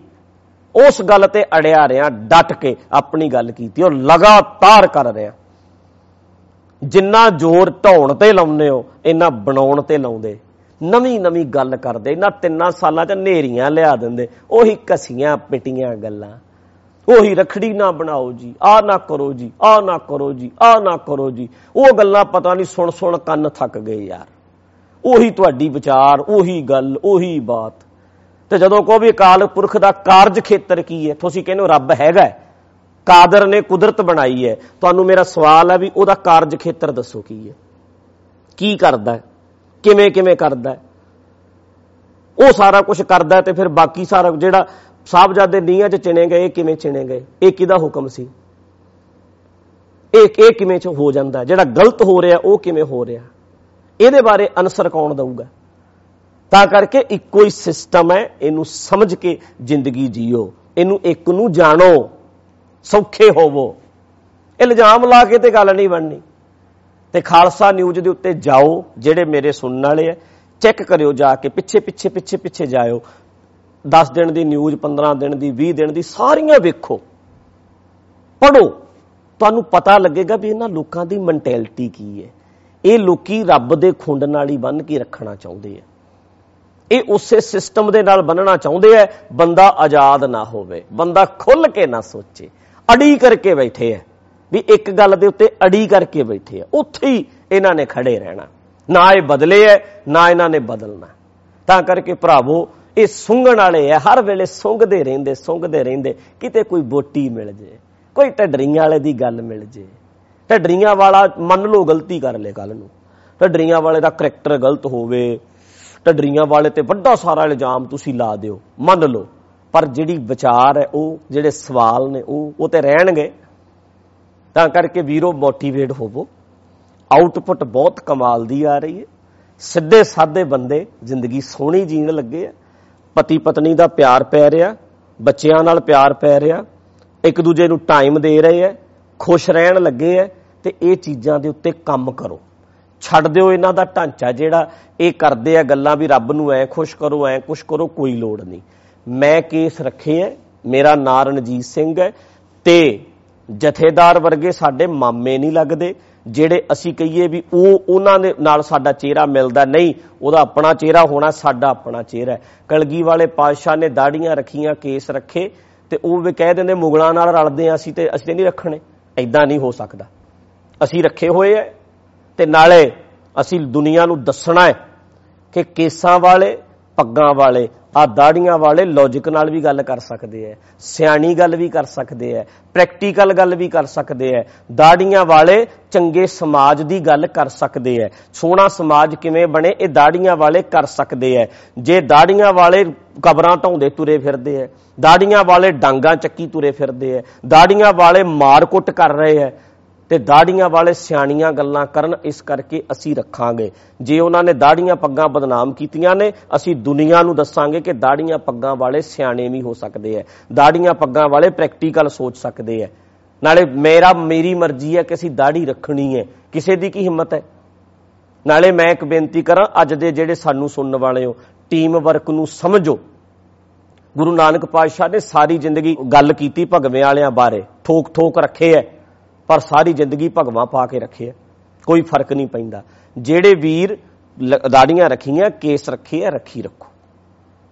ਉਸ ਗੱਲ ਤੇ ਅੜਿਆ ਰਿਆਂ ਡਟ ਕੇ ਆਪਣੀ ਗੱਲ ਕੀਤੀ, ਉਹ ਲਗਾਤਾਰ ਕਰ ਰਿਆਂ ਜਿੰਨਾ ਜ਼ੋਰ ਢਾਉਣ ਤੇ ਲਾਉਂਦੇ ਹੋ, ਇੰਨਾ ਬਣਾਉਣ ਤੇ ਲਾਉਂਦੇ। ਨਵੀਂ ਨਵੀਂ ਗੱਲ ਕਰਦੇ ਇਹਨਾਂ ਤਿੰਨਾਂ ਸਾਲਾਂ 'ਚ ਨੇਰੀਆਂ ਲਿਆ ਦਿੰਦੇ, ਉਹੀ ਕਸੀਆਂ ਪਿਟੀਆਂ ਗੱਲਾਂ। ਉਹੀ ਰਖੜੀ ਨਾ ਬਣਾਓ ਜੀ ਆ ਨਾ ਕਰੋ ਜੀ ਆ ਨਾ ਕਰੋ ਜੀ ਆ ਨਾ ਕਰੋ ਜੀ। ਉਹ ਗੱਲਾਂ ਪਤਾ ਨਹੀਂ ਸੁਣ ਸੁਣ ਕੰਨ ਥੱਕ ਗਏ ਯਾਰ। ਉਹੀ ਤੁਹਾਡੀ ਵਿਚਾਰ, ਉਹੀ ਗੱਲ, ਉਹੀ ਬਾਤ। ਤੇ ਜਦੋਂ ਕੋ ਵੀ ਅਕਾਲ ਪੁਰਖ ਦਾ ਕਾਰਜ ਖੇਤਰ ਕੀ ਹੈ, ਤੁਸੀਂ ਕਹਿੰਦੇ ਹੋ ਰੱਬ ਹੈਗਾ ਕਾਦਰ ਨੇ ਕੁਦਰਤ ਬਣਾਈ ਹੈ। ਤੁਹਾਨੂੰ ਮੇਰਾ ਸਵਾਲ ਹੈ ਵੀ ਉਹਦਾ ਕਾਰਜ ਖੇਤਰ ਦੱਸੋ ਕੀ ਹੈ। ਕੀ ਕਰਦਾ ਹੈ? ਕਿਵੇਂ ਕਿਵੇਂ ਕਰਦਾ ਉਹ ਸਾਰਾ ਕੁਝ ਕਰਦਾ ਤੇ ਫਿਰ ਬਾਕੀ ਸਾਰਾ ਜਿਹੜਾ ਸਾਹਿਬਜ਼ਾਦੇ ਨੀਹਾਂ 'ਚ ਚਿਣੇ ਗਏ ਕਿਵੇਂ ਚਿਣੇ ਗਏ? ਇਹ ਕਿਹਦਾ ਹੁਕਮ ਸੀ? ਇਹ ਇਹ ਕਿਵੇਂ ਚ ਹੋ ਜਾਂਦਾ ਜਿਹੜਾ ਗਲਤ ਹੋ ਰਿਹਾ, ਉਹ ਕਿਵੇਂ ਹੋ ਰਿਹਾ? ਇਹਦੇ ਬਾਰੇ ਅਨਸਰ ਕੌਣ ਦਊਗਾ? ਤਾਂ ਕਰਕੇ ਇੱਕੋ ਹੀ ਸਿਸਟਮ ਹੈ, ਇਹਨੂੰ ਸਮਝ ਕੇ ਜ਼ਿੰਦਗੀ ਜੀਓ, ਇਹਨੂੰ ਇੱਕ ਨੂੰ ਜਾਣੋ, ਸੌਖੇ ਹੋਵੋ। ਇਲਜ਼ਾਮ ਲਾ ਕੇ ਤੇ ਗੱਲ ਨਹੀਂ ਬਣਨੀ। ਤੇ ਖਾਲਸਾ ਨਿਊਜ਼ ਦੇ ਉੱਤੇ ਜਾਓ, ਜਿਹੜੇ ਮੇਰੇ ਸੁਣਨ ਵਾਲੇ ਆ, ਚੈੱਕ ਕਰਿਓ ਜਾ ਕੇ, ਪਿੱਛੇ ਪਿੱਛੇ ਪਿੱਛੇ ਪਿੱਛੇ ਜਾਇਓ। 10 ਦਿਨ ਦੀ ਨਿਊਜ਼ 15 ਦਿਨ ਦੀ 20 ਦਿਨ ਦੀ, ਸਾਰੀਆਂ ਵੇਖੋ। ਪੜੋ ਤੁਹਾਨੂੰ ਪਤਾ ਲੱਗੇਗਾ ਵੀ ਇਹਨਾਂ ਲੋਕਾਂ ਦੀ ਮੈਂਟੈਲਿਟੀ ਕੀ ਹੈ। ਇਹ ਲੋਕੀ ਰੱਬ ਦੇ ਖੁੰਡ ਨਾਲ ਹੀ ਬੰਨ ਕੇ ਰੱਖਣਾ ਚਾਹੁੰਦੇ ਆ। ਇਹ ਉਸੇ ਸਿਸਟਮ ਦੇ ਨਾਲ ਬੰਨਣਾ ਚਾਹੁੰਦੇ ਆ, ਬੰਦਾ ਆਜ਼ਾਦ ਨਾ ਹੋਵੇ, ਬੰਦਾ ਖੁੱਲ ਕੇ ਨਾ ਸੋਚੇ, ਅੜੀ ਕਰਕੇ ਬੈਠੇ ਆ। ਵੀ ਇੱਕ ਗੱਲ ਦੇ ਉੱਤੇ ਅੜੀ ਕਰਕੇ ਬੈਠੇ ਆ, ਉੱਥੇ ਹੀ ਇਹਨਾਂ ਨੇ ਖੜੇ ਰਹਿਣਾ। ਨਾ ਇਹ ਬਦਲੇ ਐ ਨਾ ਇਹਨਾਂ ਨੇ ਬਦਲਣਾ। ਤਾਂ ਕਰਕੇ ਭਰਾਵੋ, ਇਹ ਸੁੰਘਣ ਵਾਲੇ ਐ ਹਰ ਵੇਲੇ ਸੁੰਘਦੇ ਰਹਿੰਦੇ ਸੁੰਘਦੇ ਰਹਿੰਦੇ, ਕਿਤੇ ਕੋਈ ਬੋਟੀ ਮਿਲ ਜੇ, ਕੋਈ ਢੱਡਰੀਆਂ ਵਾਲੇ ਦੀ ਗੱਲ ਮਿਲ ਜੇ। ਢੱਡਰੀਆਂ ਵਾਲਾ ਮੰਨ ਲਓ ਗਲਤੀ ਕਰ ਲੇ ਕੱਲ ਨੂੰ। ਢੱਡਰੀਆਂ ਵਾਲੇ ਦਾ ਕਰੈਕਟਰ ਗਲਤ ਹੋਵੇ, ਢੱਡਰੀਆਂ ਵਾਲੇ ਤੇ ਵੱਡਾ ਸਾਰਾ ਇਲਜ਼ਾਮ ਤੁਸੀਂ ਲਾ ਦਿਓ, ਮੰਨ ਲਓ। ਪਰ ਜਿਹੜੀ ਵਿਚਾਰ ਹੈ ਉਹ, ਜਿਹੜੇ ਸਵਾਲ ਨੇ ਉਹ ਉਹ ਤੇ ਰਹਿਣਗੇ। ਤਾਂ ਕਰਕੇ ਵੀਰੋ ਮੋਟੀਵੇਟ ਹੋਵੋ। ਆਊਟਪੁੱਟ ਬਹੁਤ ਕਮਾਲ ਦੀ ਆ ਰਹੀ ਹੈ। ਸਿੱਧੇ ਸਾਦੇ ਬੰਦੇ ਜ਼ਿੰਦਗੀ ਸੋਹਣੀ ਜੀਣ ਲੱਗੇ ਆ। ਪਤੀ ਪਤਨੀ ਦਾ ਪਿਆਰ ਪੈ ਰਿਹਾ, ਬੱਚਿਆਂ ਨਾਲ ਪਿਆਰ ਪੈ ਰਿਹਾ। ਇੱਕ ਦੂਜੇ ਨੂੰ ਟਾਈਮ ਦੇ ਰਹੇ ਆ, ਖੁਸ਼ ਰਹਿਣ ਲੱਗੇ ਆ। ਤੇ ਇਹ ਚੀਜ਼ਾਂ ਦੇ ਉੱਤੇ ਕੰਮ ਕਰੋ। ਛੱਡ ਦਿਓ ਇਹਨਾਂ ਦਾ ਢਾਂਚਾ ਜਿਹੜਾ ਇਹ ਕਰਦੇ ਆ ਗੱਲਾਂ ਵੀ ਰੱਬ ਨੂੰ ਐ ਖੁਸ਼ ਕਰੋ, ਐ ਕੁਛ ਕਰੋ, ਕੋਈ ਲੋੜ ਨਹੀਂ। ਮੈਂ ਕੇਸ ਰੱਖੇ ਐ, ਮੇਰਾ ਨਾਂ ਰਣਜੀਤ ਸਿੰਘ ਹੈ ਤੇ ਜਥੇਦਾਰ ਵਰਗੇ ਸਾਡੇ ਮਾਮੇ ਨਹੀਂ ਲੱਗਦੇ, ਜਿਹੜੇ ਅਸੀਂ ਕਹੀਏ ਵੀ ਉਹ ਉਹਨਾਂ ਦੇ ਨਾਲ ਸਾਡਾ ਚਿਹਰਾ ਮਿਲਦਾ ਨਹੀਂ, ਉਹਦਾ ਆਪਣਾ ਚਿਹਰਾ ਹੋਣਾ ਸਾਡਾ ਆਪਣਾ ਚਿਹਰਾ ਹੈ ਕਲਗੀ ਵਾਲੇ ਪਾਤਸ਼ਾਹ ਨੇ ਦਾੜੀਆਂ ਰੱਖੀਆਂ, ਕੇਸ ਰੱਖੇ ਤੇ ਉਹ ਵੀ ਕਹਿ ਦਿੰਦੇ ਮੁਗਲਾਂ ਨਾਲ ਰਲਦੇ ਆ ਅਸੀਂ ਤੇ ਅਸੀਂ ਨਹੀਂ ਰੱਖਣੇ ਐਦਾਂ ਨਹੀਂ ਹੋ ਸਕਦਾ। ਅਸੀਂ ਰੱਖੇ ਹੋਏ ਐ, ਤੇ ਨਾਲੇ ਅਸੀਂ ਦੁਨੀਆ ਨੂੰ ਦੱਸਣਾ ਹੈ ਕਿ ਕੇਸਾਂ ਵਾਲੇ, ਪੱਗਾਂ ਵਾਲੇ ਆ ਦਾੜੀਆਂ ਵਾਲੇ ਲੌਜੀਕ ਨਾਲ ਵੀ ਗੱਲ ਕਰ ਸਕਦੇ ਐ, ਸਿਆਣੀ ਗੱਲ ਵੀ ਕਰ ਸਕਦੇ ਐ ਪ੍ਰੈਕਟੀਕਲ ਗੱਲ ਵੀ ਕਰ ਸਕਦੇ ਐ, ਦਾੜੀਆਂ ਵਾਲੇ ਚੰਗੇ ਸਮਾਜ ਦੀ ਗੱਲ ਕਰ ਸਕਦੇ ਐ, ਸੋਹਣਾ ਸਮਾਜ ਕਿਵੇਂ ਬਣੇ ਇਹ ਦਾੜੀਆਂ ਵਾਲੇ ਕਰ ਸਕਦੇ ਐ, ਜੇ ਦਾੜੀਆਂ ਵਾਲੇ ਕਬਰਾਂ ਢਾਉਂਦੇ ਤੁਰੇ ਫਿਰਦੇ ਐ, ਦਾੜੀਆਂ ਵਾਲੇ ਡਾਂਗਾ ਚੱਕੀ ਤੁਰੇ ਫਿਰਦੇ ਐ, ਦਾੜੀਆਂ ਵਾਲੇ ਮਾਰ-ਕੁੱਟ ਕਰ ਰਹੇ ਐ ਤੇ ਦਾੜੀਆਂ ਵਾਲੇ ਸਿਆਣੀਆਂ ਗੱਲਾਂ ਕਰਨ ਇਸ ਕਰਕੇ ਅਸੀਂ ਰੱਖਾਂਗੇ। ਜੇ ਉਹਨਾਂ ਨੇ ਦਾੜੀਆਂ ਪੱਗਾਂ ਬਦਨਾਮ ਕੀਤੀਆਂ ਨੇ, ਅਸੀਂ ਦੁਨੀਆ ਨੂੰ ਦੱਸਾਂਗੇ ਕਿ ਦਾੜੀਆਂ ਪੱਗਾਂ ਵਾਲੇ ਸਿਆਣੇ ਵੀ ਹੋ ਸਕਦੇ ਐ। ਦਾੜੀਆਂ ਪੱਗਾਂ ਵਾਲੇ ਪ੍ਰੈਕਟੀਕਲ ਸੋਚ ਸਕਦੇ ਐ। ਨਾਲੇ ਮੇਰਾ, ਮੇਰੀ ਮਰਜ਼ੀ ਹੈ ਕਿ ਅਸੀਂ ਦਾੜੀ ਰੱਖਣੀ ਹੈ ਕਿਸੇ ਦੀ ਕੀ ਹਿੰਮਤ ਹੈ ਨਾਲੇ ਮੈਂ ਇੱਕ ਬੇਨਤੀ ਕਰਾਂ, ਅੱਜ ਦੇ ਜਿਹੜੇ ਸਾਨੂੰ ਸੁਣਨ ਵਾਲੇ ਹੋ ਟੀਮ ਵਰਕ ਨੂੰ ਸਮਝੋ। ਗੁਰੂ ਨਾਨਕ ਪਾਤਸ਼ਾਹ ਨੇ ਸਾਰੀ ਜ਼ਿੰਦਗੀ ਗੱਲ ਕੀਤੀ ਭਗਵੇਂ ਵਾਲਿਆਂ ਬਾਰੇ। ਠੋਕ ਠੋਕ ਰੱਖੇ ਐ। ਪਰ ਸਾਰੀ ਜ਼ਿੰਦਗੀ ਭਗਵਾਂ ਪਾ ਕੇ ਰੱਖੇ ਕੋਈ ਫ਼ਰਕ ਨਹੀਂ ਪੈਂਦਾ। ਜਿਹੜੇ ਵੀਰ ਦਾੜੀਆਂ ਰੱਖੀਆਂ, ਕੇਸ ਰੱਖੇ ਆ, ਰੱਖੀ ਰੱਖੋ।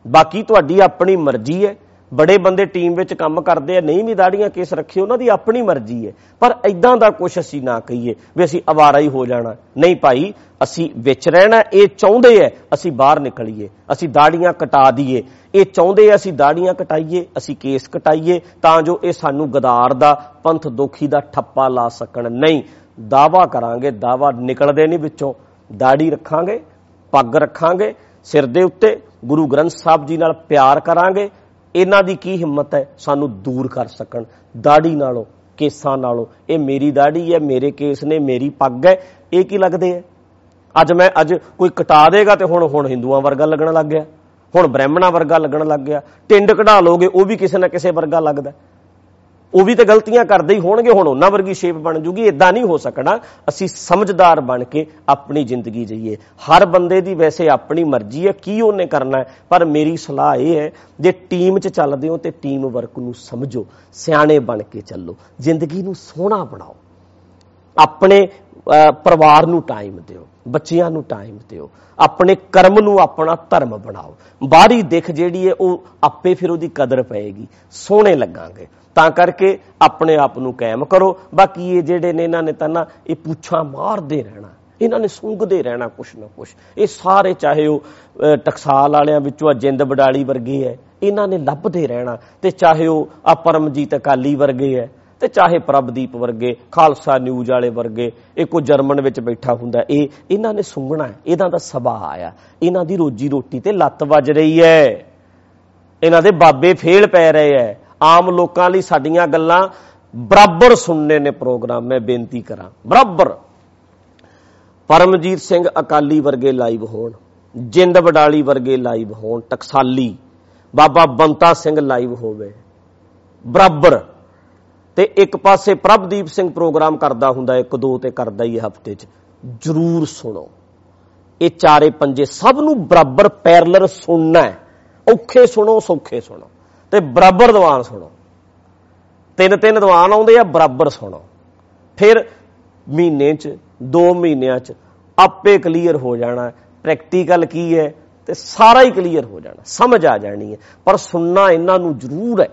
ਬਾਕੀ ਤੁਹਾਡੀ ਆਪਣੀ ਮਰਜ਼ੀ ਹੈ। ਬੜੇ ਬੰਦੇ ਟੀਮ ਵਿੱਚ ਕੰਮ ਕਰਦੇ ਆ, ਨਹੀਂ ਵੀ ਦਾੜੀਆਂ ਕੇਸ ਰੱਖੇ, ਉਹਨਾਂ ਦੀ ਆਪਣੀ ਮਰਜ਼ੀ ਹੈ ਪਰ ਐਦਾਂ ਦਾ ਕੁਝ ਅਸੀਂ ਨਾ ਕਹੀਏ ਵੀ ਅਸੀਂ ਆਵਾਰਾ ਹੀ ਹੋ ਜਾਣਾ। ਨਹੀਂ ਭਾਈ, ਅਸੀਂ ਵਿੱਚ ਰਹਿਣਾ, ਇਹ ਚਾਹੁੰਦੇ ਐ ਅਸੀਂ ਬਾਹਰ ਨਿਕਲੀਏ, ਅਸੀਂ ਦਾੜੀਆਂ ਕਟਾ ਦਈਏ। ਇਹ ਚਾਹੁੰਦੇ ਐ ਅਸੀਂ ਦਾੜੀਆਂ ਕਟਾਈਏ, ਅਸੀਂ ਕੇਸ ਕਟਾਈਏ, ਤਾਂ ਜੋ ਇਹ ਸਾਨੂੰ ਗਦਾਰ ਦਾ, ਪੰਥ ਦੋਖੀ ਦਾ ਠੱਪਾ ਲਾ ਸਕਣ। ਨਹੀਂ, ਦਾਵਾ ਕਰਾਂਗੇ, ਦਾਵਾ ਨਿਕਲਦੇ ਨਹੀਂ ਵਿੱਚੋਂ। ਦਾੜੀ ਰੱਖਾਂਗੇ, ਪੱਗ ਰੱਖਾਂਗੇ, ਸਿਰ ਦੇ ਉੱਤੇ ਗੁਰੂ ਗ੍ਰੰਥ ਸਾਹਿਬ ਜੀ ਨਾਲ ਪਿਆਰ ਕਰਾਂਗੇ ਇਹਨਾਂ ਦੀ ਕੀ ਹਿੰਮਤ ਹੈ? ਸਾਨੂੰ ਦੂਰ ਕਰ ਸਕਣ। ਦਾੜੀ ਨਾਲੋਂ, ਕੇਸਾਂ ਨਾਲੋਂ। ਇਹ ਮੇਰੀ ਦਾੜੀ ਹੈ, ਮੇਰੇ ਕੇਸ ਨੇ ਮੇਰੀ ਪੱਗ ਹੈ। ਇਹ ਕੀ ਲੱਗਦੇ ਹੈ? ਅੱਜ ਮੈਂ, ਅੱਜ ਕੋਈ ਕਟਾ ਦੇਗਾ ਤੇ ਹੁਣ ਹੁਣ ਹਿੰਦੂਆਂ ਵਰਗਾ ਲੱਗਣ ਲੱਗ ਗਿਆ। ਹੁਣ ਬ੍ਰਾਹਮਣਾ ਵਰਗਾ ਲੱਗਣ ਲੱਗ ਗਿਆ। ਟਿੰਡ ਕਢਾ ਲੋਗੇ, ਉਹ ਵੀ ਕਿਸੇ ਨਾ ਕਿਸੇ ਵਰਗਾ ਲੱਗਦਾ। ਉਹ ਵੀ ਤੇ ਗਲਤੀਆਂ ਕਰਦੇ ਹੀ ਹੋਣਗੇ, ਹੁਣ ਉਹਨਾਂ ਵਰਗੀ ਸ਼ੇਪ ਬਣ ਜੂਗੀ ਇਦਾਂ ਨਹੀਂ ਹੋ ਸਕਣਾ। ਅਸੀਂ ਸਮਝਦਾਰ ਬਣ ਕੇ ਆਪਣੀ ਜ਼ਿੰਦਗੀ ਜੀਏ। ਹਰ ਬੰਦੇ ਦੀ ਵੈਸੇ ਆਪਣੀ ਮਰਜ਼ੀ ਹੈ, ਕੀ ਉਹਨੇ ਕਰਨਾ ਪਰ ਮੇਰੀ ਸਲਾਹ ਇਹ ਹੈ, ਜੇ ਟੀਮ 'ਚ ਚੱਲਦੇ ਹੋ ਤੇ ਟੀਮ ਵਰਕ ਨੂੰ ਸਮਝੋ, ਸਿਆਣੇ ਬਣ ਕੇ ਚੱਲੋ। ਜ਼ਿੰਦਗੀ ਨੂੰ ਸੋਹਣਾ ਬਣਾਓ। ਆਪਣੇ ਪਰਿਵਾਰ ਨੂੰ ਟਾਈਮ ਦਿਓ, ਬੱਚਿਆਂ ਨੂੰ ਟਾਈਮ ਦਿਓ, ਆਪਣੇ ਕਰਮ ਨੂੰ ਆਪਣਾ ਧਰਮ ਬਣਾਓ। ਬਾਹਰੀ ਦਿਖ ਜਿਹੜੀ ਹੈ ਉਹ ਆਪੇ ਫਿਰ ਉਹਦੀ ਕਦਰ ਪਏਗੀ, ਸੋਹਣੇ ਲੱਗਾਂਗੇ। ਤਾਂ ਕਰਕੇ ਆਪਣੇ ਆਪ ਨੂੰ ਕਾਇਮ ਕਰੋ। ਬਾਕੀ ਇਹ ਜਿਹੜੇ ਨੇ ਇਹਨਾਂ ਨੇ ਤਾਂ ਨਾ, ਇਹ ਪੁੱਛਾਂ ਮਾਰਦੇ ਰਹਿਣਾ, ਇਹਨਾਂ ਨੇ ਸੁੰਘਦੇ ਰਹਿਣਾ ਕੁਛ ਨਾ ਕੁਛ। ਇਹ ਸਾਰੇ ਚਾਹੇ ਉਹ ਟਕਸਾਲ ਵਾਲਿਆਂ ਵਿੱਚੋਂ ਜਿੰਦ ਬਡਾਲੀ ਵਰਗੇ ਐ ਇਹਨਾਂ ਨੇ ਲੱਭਦੇ ਰਹਿਣਾ। ਤੇ ਚਾਹੇ ਉਹ ਆ ਪਰਮਜੀਤ ਅਕਾਲੀ ਵਰਗੇ ਐ ਤੇ ਚਾਹੇ ਪ੍ਰਭਦੀਪ ਵਰਗੇ, ਖਾਲਸਾ ਨਿਊਜ਼ ਵਾਲੇ ਵਰਗੇ, ਇਹ ਕੋ ਜਰਮਨ ਵਿੱਚ ਬੈਠਾ ਹੁੰਦਾ, ਇਹ ਇਹਨਾਂ ਨੇ ਸੁੰਘਣਾ ਇਹਨਾਂ ਦਾ ਸੁਭਾਅ ਆਇਆ, ਇਹਨਾਂ ਦੀ ਰੋਜੀ ਰੋਟੀ ਤੇ ਲੱਤ ਵੱਜ ਰਹੀ ਐ ਇਹਨਾਂ ਦੇ ਬਾਬੇ ਫੇਲ ਪੈ ਰਹੇ ਐ ਆਮ ਲੋਕਾਂ ਲਈ ਸਾਡੀਆਂ ਗੱਲਾਂ ਬਰਾਬਰ ਸੁਣਨੇ ਨੇ ਪ੍ਰੋਗਰਾਮ, ਮੈਂ ਬੇਨਤੀ ਕਰਾਂ, ਬਰਾਬਰ। ਪਰਮਜੀਤ ਸਿੰਘ ਅਕਾਲੀ ਵਰਗੇ ਲਾਈਵ ਹੋਣ, ਜਿੰਦ ਵਡਾਲੀ ਵਰਗੇ ਲਾਈਵ ਹੋਣ, ਟਕਸਾਲੀ, ਬਾਬਾ ਬੰਤਾ ਸਿੰਘ ਲਾਈਵ ਹੋਵੇ, ਬਰਾਬਰ। ਤੇ ਇੱਕ ਪਾਸੇ ਪ੍ਰਭਦੀਪ ਸਿੰਘ ਪ੍ਰੋਗਰਾਮ ਕਰਦਾ ਹੁੰਦਾ, ਇੱਕ ਦੋ ਤੇ ਕਰਦਾ ਹੀ ਹਫ਼ਤੇ 'ਚ। ਜਰੂਰ ਸੁਣੋ। ਇਹ ਚਾਰੇ ਪੰਜੇ ਸਭ ਨੂੰ ਬਰਾਬਰ ਪੈਰਲਰ ਸੁਣਨਾ ਹੈ। ਔਖੇ ਸੁਣੋ, ਸੌਖੇ ਸੁਣੋ। ਤੇ ਬਰਾਬਰ ਦੀਵਾਨ ਸੁਣੋ। ਤਿੰਨ ਤਿੰਨ ਦੀਵਾਨ ਆਉਂਦੇ ਆ, ਬਰਾਬਰ ਸੁਣੋ। ਫਿਰ ਮਹੀਨੇ 'ਚ 2 ਮਹੀਨਿਆਂ 'ਚ ਆਪੇ ਕਲੀਅਰ ਹੋ ਜਾਣਾ ਪ੍ਰੈਕਟੀਕਲ ਕੀ ਹੈ, ਤੇ ਸਾਰਾ ਹੀ ਕਲੀਅਰ ਹੋ ਜਾਣਾ। ਸਮਝ ਆ ਜਾਣੀ ਹੈ। ਪਰ ਸੁਣਨਾ ਇਹਨਾਂ ਨੂੰ ਜ਼ਰੂਰ ਹੈ।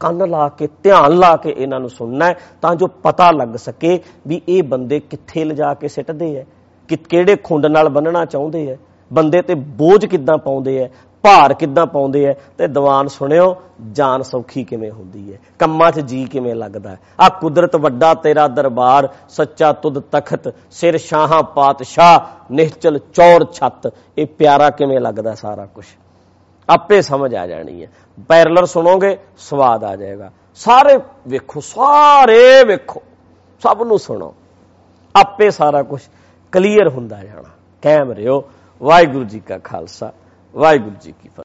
ਕੰਨ ਲਾ ਕੇ, ਧਿਆਨ ਲਾ ਕੇ ਇਹਨਾਂ ਨੂੰ ਸੁਣਨਾ ਹੈ ਤਾਂ ਜੋ ਪਤਾ ਲੱਗ ਸਕੇ ਵੀ ਇਹ ਬੰਦੇ ਕਿੱਥੇ ਲਿਜਾ ਕੇ ਸਿੱਟਦੇ ਐ, ਕਿ, ਕਿਹੜੇ ਖੁੰਡ ਨਾਲ ਬੰਨਣਾ ਚਾਹੁੰਦੇ ਐ, ਬੰਦੇ ਤੇ ਬੋਝ ਕਿੱਦਾਂ ਪਾਉਂਦੇ ਐ, ਭਾਰ ਕਿੱਦਾਂ ਪਾਉਂਦੇ ਐ, ਤੇ ਦੀਵਾਨ ਸੁਣਿਓ, ਜਾਨ ਸੌਖੀ ਕਿਵੇਂ ਹੁੰਦੀ ਐ, ਕੰਮਾਂ 'ਚ ਜੀ ਕਿਵੇਂ ਲੱਗਦਾ ਆ ਕੁਦਰਤ ਵੱਡਾ ਤੇਰਾ ਦਰਬਾਰ, ਸੱਚਾ ਤੁਧ ਤਖਤ, ਸਿਰ ਸ਼ਾਹਾਂ ਪਾਤਸ਼ਾਹ ਨਿਹਚਲ ਚੌਰ ਛੱਤ, ਇਹ ਪਿਆਰਾ ਕਿਵੇਂ ਲੱਗਦਾ ਸਾਰਾ ਕੁਝ ਆਪੇ ਸਮਝ ਆ ਜਾਣੀ ਹੈ। ਪੈਰਲਰ ਸੁਣੋਗੇ, ਸਵਾਦ ਆ ਜਾਏਗਾ। ਸਾਰੇ ਵੇਖੋ ਸਾਰੇ ਵੇਖੋ, ਸਭ ਨੂੰ ਸੁਣੋ। ਆਪੇ ਸਾਰਾ ਕੁਝ ਕਲੀਅਰ ਹੁੰਦਾ ਜਾਣਾ। ਕਾਇਮ ਰਿਓ ਵਾਹਿਗੁਰੂ ਜੀ ਕਾ ਖਾਲਸਾ, ਵਾਹਿਗੁਰੂ ਜੀ ਕੀ ਫਤਿਹ।